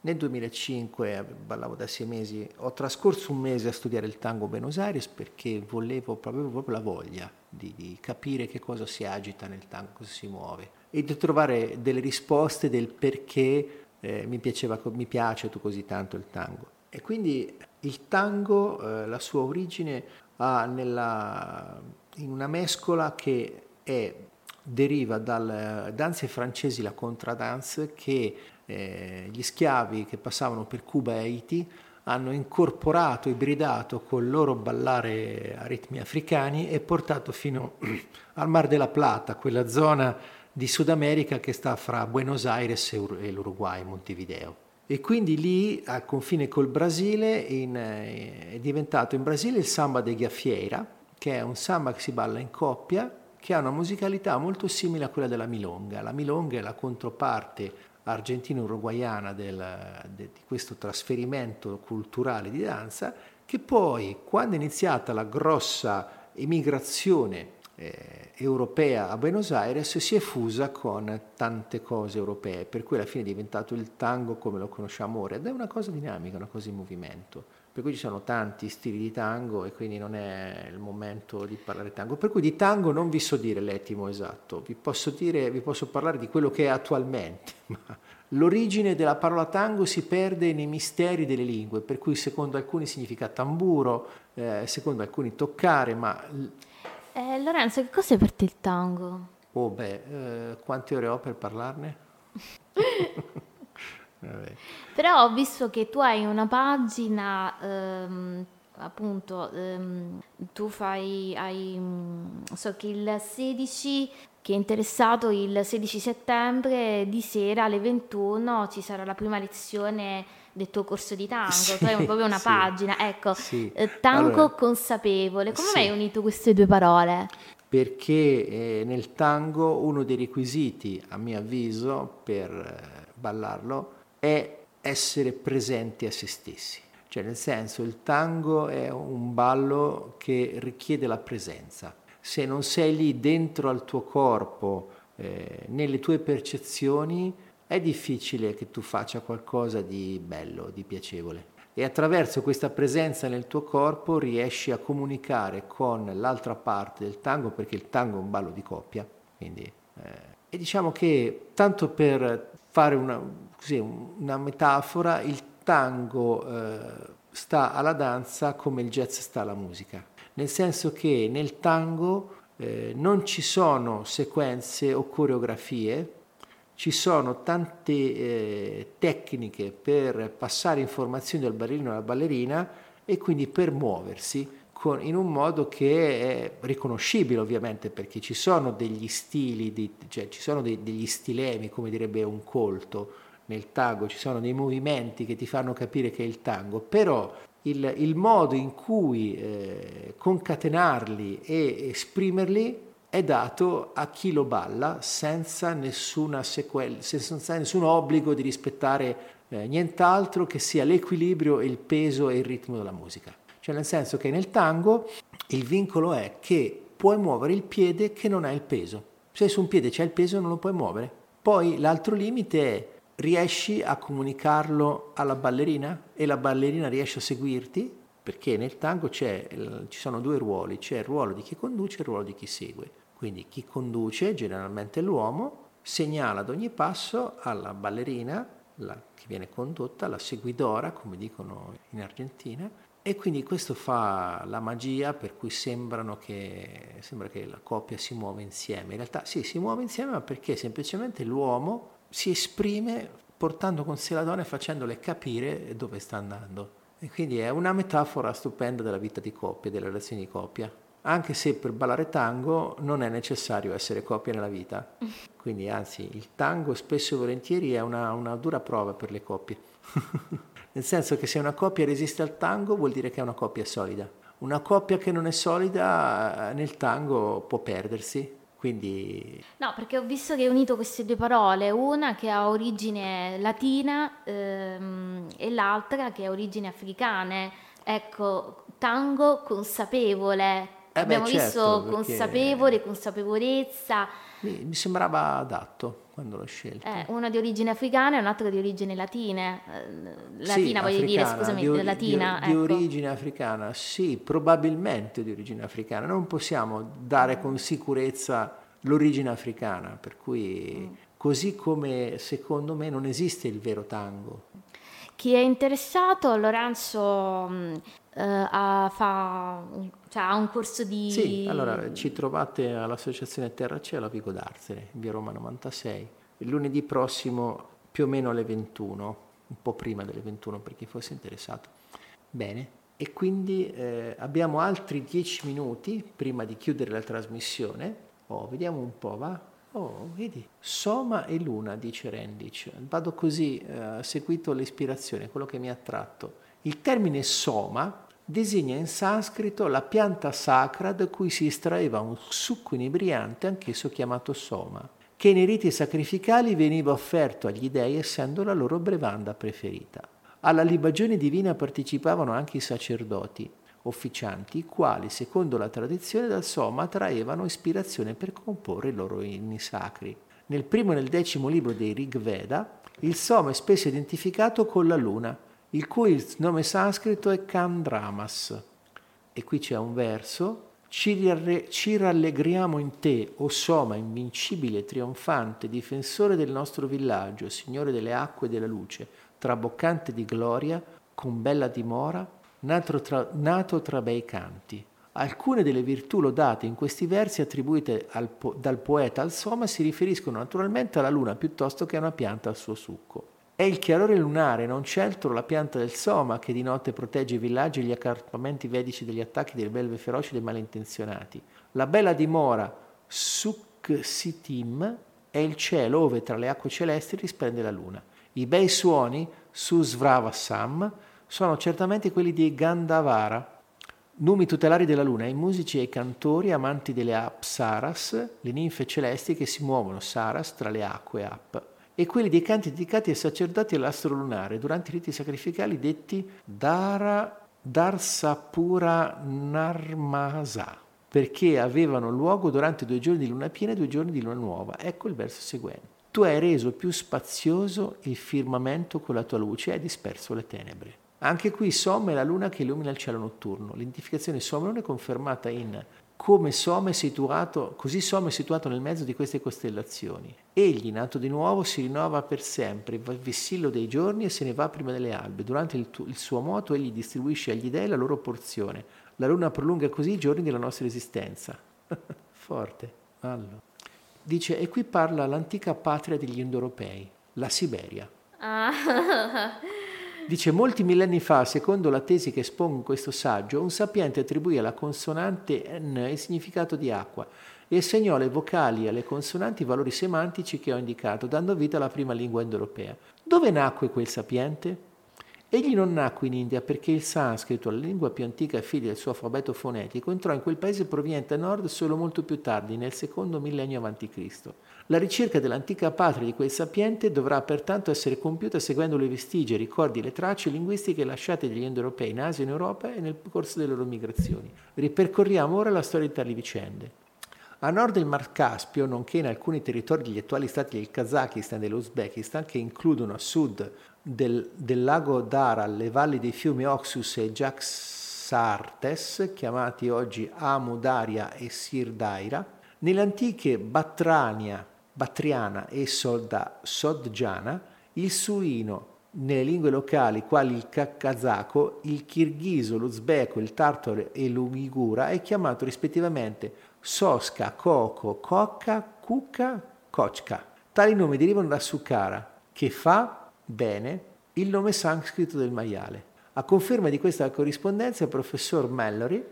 nel 2005 ballavo da sei mesi, ho trascorso un mese a studiare il tango a Buenos Aires perché volevo, avevo proprio la voglia di, di capire che cosa si agita nel tango, cosa si muove e di trovare delle risposte del perché eh, mi, piaceva, mi piace così tanto il tango. E quindi il tango, eh, la sua origine ha nella, in una mescola che è, deriva dalle danze francesi, la contradance, che eh, gli schiavi che passavano per Cuba e Haiti hanno incorporato, ibridato col loro ballare a ritmi africani e portato fino al Mar della Plata, quella zona di Sud America che sta fra Buenos Aires e l'Uruguay, Montevideo. E quindi lì, al confine col Brasile, in, eh, è diventato in Brasile il samba de Gaffiera, che è un samba che si balla in coppia, che ha una musicalità molto simile a quella della milonga. La milonga è la controparte argentino-uruguayana del, de, di questo trasferimento culturale di danza, che poi, quando è iniziata la grossa emigrazione eh, europea a Buenos Aires si è fusa con tante cose europee, per cui alla fine è diventato il tango come lo conosciamo ora ed è una cosa dinamica, una cosa in movimento. Per cui ci sono tanti stili di tango e quindi non è il momento di parlare di tango. Per cui di tango non vi so dire l'etimo esatto, vi posso, dire, vi posso parlare di quello che è attualmente, l'origine della parola tango si perde nei misteri delle lingue, per cui secondo alcuni significa tamburo, eh, secondo alcuni toccare, ma eh, Lorenzo, che cos'è per te il tango? Oh beh, eh, quante ore ho per parlarne? Però ho visto che tu hai una pagina ehm, appunto ehm, tu fai, hai, mm, so che il 16 che è interessato il 16 settembre di sera alle 21 ci sarà la prima lezione del tuo corso di tango, sì, tu hai proprio una sì, pagina, ecco, sì. eh, tango allora, consapevole, come mai hai unito queste due parole? Perché eh, nel tango uno dei requisiti, a mio avviso, per eh, ballarlo è essere presenti a se stessi. Cioè nel senso il tango è un ballo che richiede la presenza. Se non sei lì dentro al tuo corpo, eh, nelle tue percezioni, è difficile che tu faccia qualcosa di bello, di piacevole. E attraverso questa presenza nel tuo corpo riesci a comunicare con l'altra parte del tango, perché il tango è un ballo di coppia. Quindi, eh, e diciamo che tanto per fare una, così, una metafora, il tango eh, sta alla danza come il jazz sta alla musica, nel senso che nel tango eh, non ci sono sequenze o coreografie, ci sono tante eh, tecniche per passare informazioni dal ballerino alla ballerina e quindi per muoversi con, in un modo che è riconoscibile ovviamente perché ci sono degli stili, di, cioè ci sono dei, degli stilemi come direbbe un colto nel tango, ci sono dei movimenti che ti fanno capire che è il tango, però il, il modo in cui eh, concatenarli e esprimerli è dato a chi lo balla senza, sequel- senza nessun obbligo di rispettare eh, nient'altro che sia l'equilibrio, il peso e il ritmo della musica. Cioè nel senso che nel tango il vincolo è che puoi muovere il piede che non ha il peso. Se su un piede c'è il peso non lo puoi muovere. Poi l'altro limite è riesci a comunicarlo alla ballerina e la ballerina riesce a seguirti perché nel tango ci sono due ruoli, c'è il ruolo di chi conduce e il ruolo di chi segue. Quindi chi conduce, generalmente l'uomo, segnala ad ogni passo alla ballerina la, che viene condotta, la seguidora, come dicono in Argentina, e quindi questo fa la magia per cui che, sembra che la coppia si muove insieme. In realtà sì, si muove insieme, ma perché semplicemente l'uomo si esprime portando con sé la donna e facendole capire dove sta andando. E quindi è una metafora stupenda della vita di coppia, delle relazioni di coppia. Anche se per ballare tango non è necessario essere coppia nella vita. Quindi anzi, il tango spesso e volentieri è una, una dura prova per le coppie. Nel senso che se una coppia resiste al tango vuol dire che è una coppia solida. Una coppia che non è solida eh, nel tango può perdersi. Quindi... No, perché ho visto che hai unito queste due parole, una che ha origine latina ehm, e l'altra che ha origine africane. Ecco, tango consapevole. Eh Abbiamo beh, visto certo, consapevole, consapevolezza. Mi, mi sembrava adatto quando l'ho scelto. Eh, una di origine africana e un'altra di origine latina. Eh, latina sì, voglio dire, scusami, di, or- latina. Di, ecco. di, origine africana, sì, probabilmente di origine africana. Non possiamo dare con sicurezza l'origine africana, per cui mm. così come secondo me non esiste il vero tango. Chi è interessato, Lorenzo mm, ha, fa, cioè, ha un corso di... Sì, allora ci trovate all'Associazione Terra Cielo a Vigo d'Arzere, via Roma 96, il lunedì prossimo più o meno alle 21, un po' prima delle 21 per chi fosse interessato. Bene, e quindi eh, abbiamo altri 10 minuti prima di chiudere la trasmissione. Oh, vediamo un po', va? Oh, vedi, Soma e Luna, dice Rendic. Vado così, eh, seguito l'ispirazione, quello che mi ha attratto. Il termine Soma designa in sanscrito la pianta sacra da cui si estraeva un succo inebriante, anch'esso chiamato Soma, che nei riti sacrificali veniva offerto agli dei essendo la loro brevanda preferita. Alla libagione divina partecipavano anche i sacerdoti, officianti, i quali, secondo la tradizione, dal Soma traevano ispirazione per comporre i loro inni sacri. Nel primo e nel decimo libro dei Rig Veda, il Soma è spesso identificato con la luna, il cui nome sanscrito è Kandramas. E qui c'è un verso, ci, rallegriamo in te, o Soma, invincibile trionfante, difensore del nostro villaggio, signore delle acque e della luce, traboccante di gloria, con bella dimora, nato tra, nato tra bei canti. Alcune delle virtù lodate in questi versi attribuite al, dal poeta al Soma si riferiscono naturalmente alla luna piuttosto che a una pianta al suo succo. È il chiarore lunare, non certo la pianta del soma che di notte protegge i villaggi e gli accampamenti vedici dagli attacchi delle belve feroci dei malintenzionati. La bella dimora Suksitim è il cielo ove tra le acque celesti risplende la luna. I bei suoni Susvravasam sono certamente quelli di Gandhavara, numi tutelari della luna, i musici e i cantori amanti delle Apsaras, le ninfe celesti che si muovono, Saras, tra le acque Ap, e quelli dei canti dedicati ai sacerdoti all'astro lunare durante i riti sacrificali detti Dara Darsapura Narmasa, perché avevano luogo durante due giorni di luna piena e due giorni di luna nuova. Ecco il verso seguente. Tu hai reso più spazioso il firmamento con la tua luce e hai disperso le tenebre. Anche qui Som è la luna che illumina il cielo notturno. L'identificazione Som è confermata in come Som è situato, così Som è situato nel mezzo di queste costellazioni. Egli, nato di nuovo, si rinnova per sempre, va il vessillo dei giorni e se ne va prima delle albe. Durante il, tu- il suo moto egli distribuisce agli dei la loro porzione. La luna prolunga così i giorni della nostra esistenza. Forte. Allora. Dice, e qui parla l'antica patria degli indoeuropei, la Siberia. Dice, molti millenni fa, secondo la tesi che espongo in questo saggio, un sapiente attribuì alla consonante N il significato di acqua e assegnò alle vocali e alle consonanti i valori semantici che ho indicato, dando vita alla prima lingua indoeuropea. Dove nacque quel sapiente? Egli non nacque in India perché il sanscrito, la lingua più antica e figlia del suo alfabeto fonetico, entrò in quel paese proveniente a nord solo molto più tardi, nel secondo millennio a.C. La ricerca dell'antica patria di quel sapiente dovrà pertanto essere compiuta seguendo le vestigie, i ricordi le tracce linguistiche lasciate dagli indoeuropei in Asia e in Europa e nel corso delle loro migrazioni. Ripercorriamo ora la storia di tali vicende. A nord del Mar Caspio, nonché in alcuni territori degli attuali stati del Kazakistan e dell'Uzbekistan, che includono a sud del, del lago Dara le valli dei fiumi Oxus e Jaxartes, chiamati oggi Amu Daria e Sir Daira, nelle antiche Batrania, Batriana e Solda, Sodgiana, il suino nelle lingue locali quali il kazako, il kirghiso, l'uzbeko, il tartaro e l'uigura è chiamato rispettivamente soska, coco, cocca, cucca, kochka. Tali nomi derivano da Sukara, che fa bene il nome sanscrito del maiale. A conferma di questa corrispondenza, il professor Mallory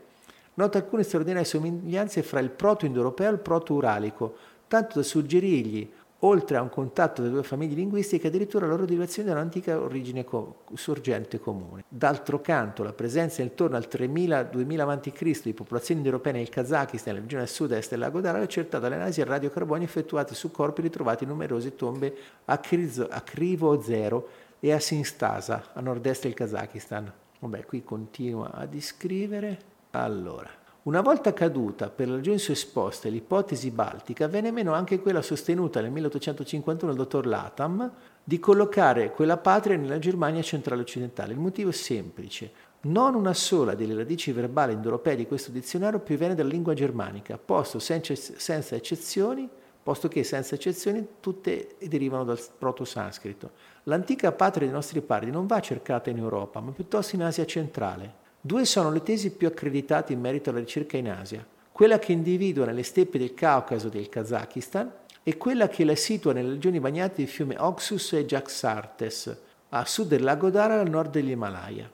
nota alcune straordinarie somiglianze fra il proto-indoeuropeo e il proto-uralico, tanto da suggerirgli, oltre a un contatto delle due famiglie linguistiche, addirittura la loro derivazione da un'antica origine co- sorgente comune. D'altro canto, la presenza intorno al 3000-2000 a.C. di popolazioni indoeuropee nel Kazakistan, nella regione sud-est del lago Dara, è accertata dalle analisi a radiocarbonio effettuate su corpi ritrovati in numerose tombe a, Krizo, a Krivo Zero e a Sinstasa, a nord-est del Kazakistan. Vabbè, qui continua a descrivere. Allora, una volta caduta, per ragioni suesposte, l'ipotesi baltica, venne meno anche quella sostenuta nel 1851 dal dottor Latham di collocare quella patria nella Germania centrale occidentale. Il motivo è semplice. Non una sola delle radici verbali indoeuropee di questo dizionario proviene dalla lingua germanica, posto senza eccezioni, posto che senza eccezioni tutte derivano dal proto-sanscrito. L'antica patria dei nostri padri non va cercata in Europa, ma piuttosto in Asia centrale. Due sono le tesi più accreditate in merito alla ricerca in Asia, quella che individua nelle steppe del Caucaso e del Kazakistan e quella che la situa nelle regioni bagnate dei fiumi Oxus e Jaxartes, a sud del lago Dara e al nord degli Himalaya.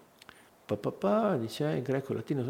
Papà, dice il greco latino,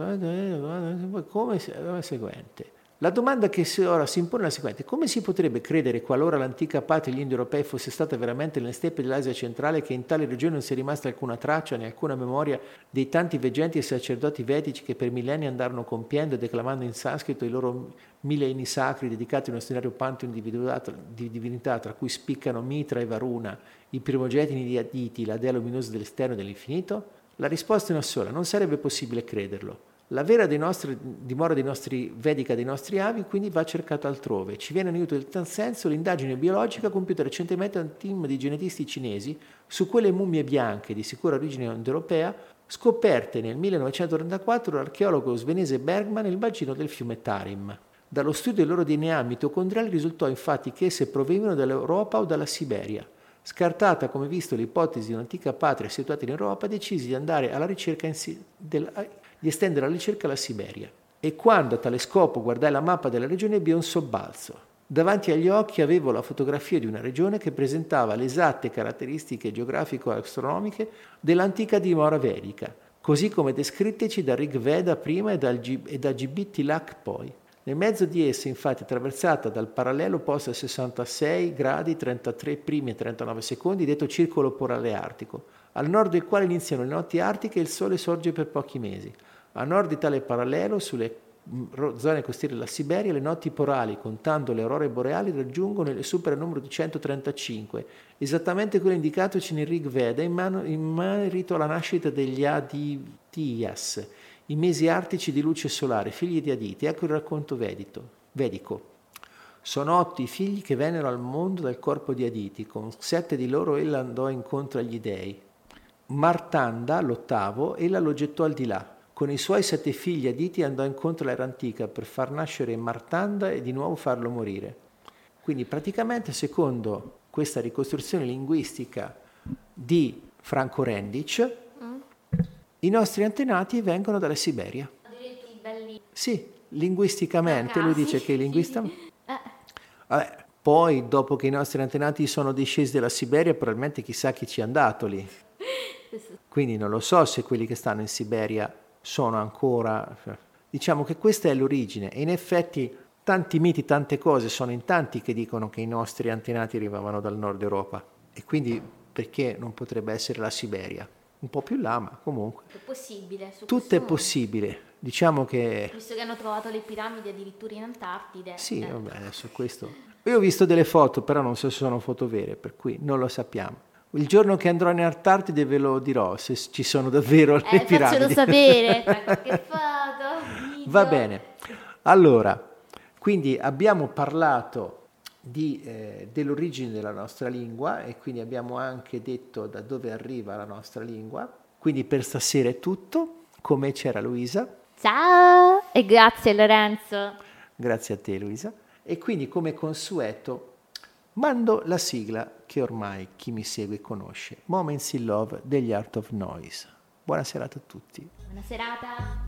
come è seguente. La domanda che ora si impone è la seguente: come si potrebbe credere qualora l'antica patria degli indoeuropei fosse stata veramente nelle steppe dell'Asia centrale che in tale regione non sia rimasta alcuna traccia né alcuna memoria dei tanti veggenti e sacerdoti vedici che per millenni andarono compiendo e declamando in sanscrito i loro millenni sacri dedicati a uno scenario pantheon di divinità tra cui spiccano Mitra e Varuna, i primogeniti di Aditi, la dea luminosa dell'esterno e dell'infinito? La risposta è una sola: non sarebbe possibile crederlo. La vera dei nostri, dimora dei nostri, vedica dei nostri avi quindi va cercata altrove. Ci viene in aiuto in tal senso l'indagine biologica compiuta recentemente da un team di genetisti cinesi su quelle mummie bianche di sicura origine indoeuropea scoperte nel 1934 dall'archeologo svedese Bergman nel bacino del fiume Tarim. Dallo studio del loro DNA mitocondriale risultò infatti che esse provenivano dall'Europa o dalla Siberia. Scartata come visto l'ipotesi di un'antica patria situata in Europa, decisi di andare alla ricerca si- del, di estendere la ricerca alla Siberia. E quando a tale scopo guardai la mappa della regione ebbi un sobbalzo. Davanti agli occhi avevo la fotografia di una regione che presentava le esatte caratteristiche geografico-astronomiche dell'antica dimora vedica, così come descritteci da Rig Veda prima e, dal e da GB Tilak poi. Nel mezzo di essa, infatti, attraversata dal parallelo posto a 66 gradi 33 primi e 39 secondi, detto circolo polare artico, al nord del quale iniziano le notti artiche e il sole sorge per pochi mesi. A nord di tale parallelo, sulle zone costiere della Siberia, le notti porali, contando le aurore boreali, raggiungono e superano il numero di 135, esattamente quello indicatoci nel Rig Veda in, mano, in merito alla nascita degli Aditiyas, i mesi artici di luce solare, figli di Aditi. Ecco il racconto vedito, vedico. Sono otto i figli che vennero al mondo dal corpo di Aditi, con sette di loro ella andò incontro agli dei. Martanda, l'ottavo, ella lo gettò al di là. Con i suoi sette figli Aditi andò incontro all'era antica per far nascere Martanda e di nuovo farlo morire. Quindi praticamente secondo questa ricostruzione linguistica di Franco Rendic, i nostri antenati vengono dalla Siberia. Sì, linguisticamente, lui dice che linguisticamente... Vabbè, poi, dopo che i nostri antenati sono discesi dalla Siberia, probabilmente chissà chi ci è andato lì. Quindi non lo so se quelli che stanno in Siberia sono ancora... Diciamo che questa è l'origine e in effetti tanti miti, tante cose, sono in tanti che dicono che i nostri antenati arrivavano dal nord Europa e quindi perché non potrebbe essere la Siberia? un po' più là, ma comunque. È possibile. Tutto è possibile. Diciamo che... Visto che hanno trovato le piramidi addirittura in Antartide. Sì, eh. vabbè, adesso questo... Io ho visto delle foto, però non so se sono foto vere, per cui non lo sappiamo. Il giorno che andrò in Antartide ve lo dirò se ci sono davvero le eh, piramidi. Faccelo sapere, qualche foto. Va bene. Allora, quindi abbiamo parlato di, eh, dell'origine della nostra lingua e quindi abbiamo anche detto da dove arriva la nostra lingua. Quindi per stasera è tutto. Come c'era Luisa? Ciao e grazie Lorenzo. Grazie a te Luisa. E quindi come consueto mando la sigla che ormai chi mi segue conosce, Moments in Love degli Art of Noise. Buona serata a tutti. Buona serata.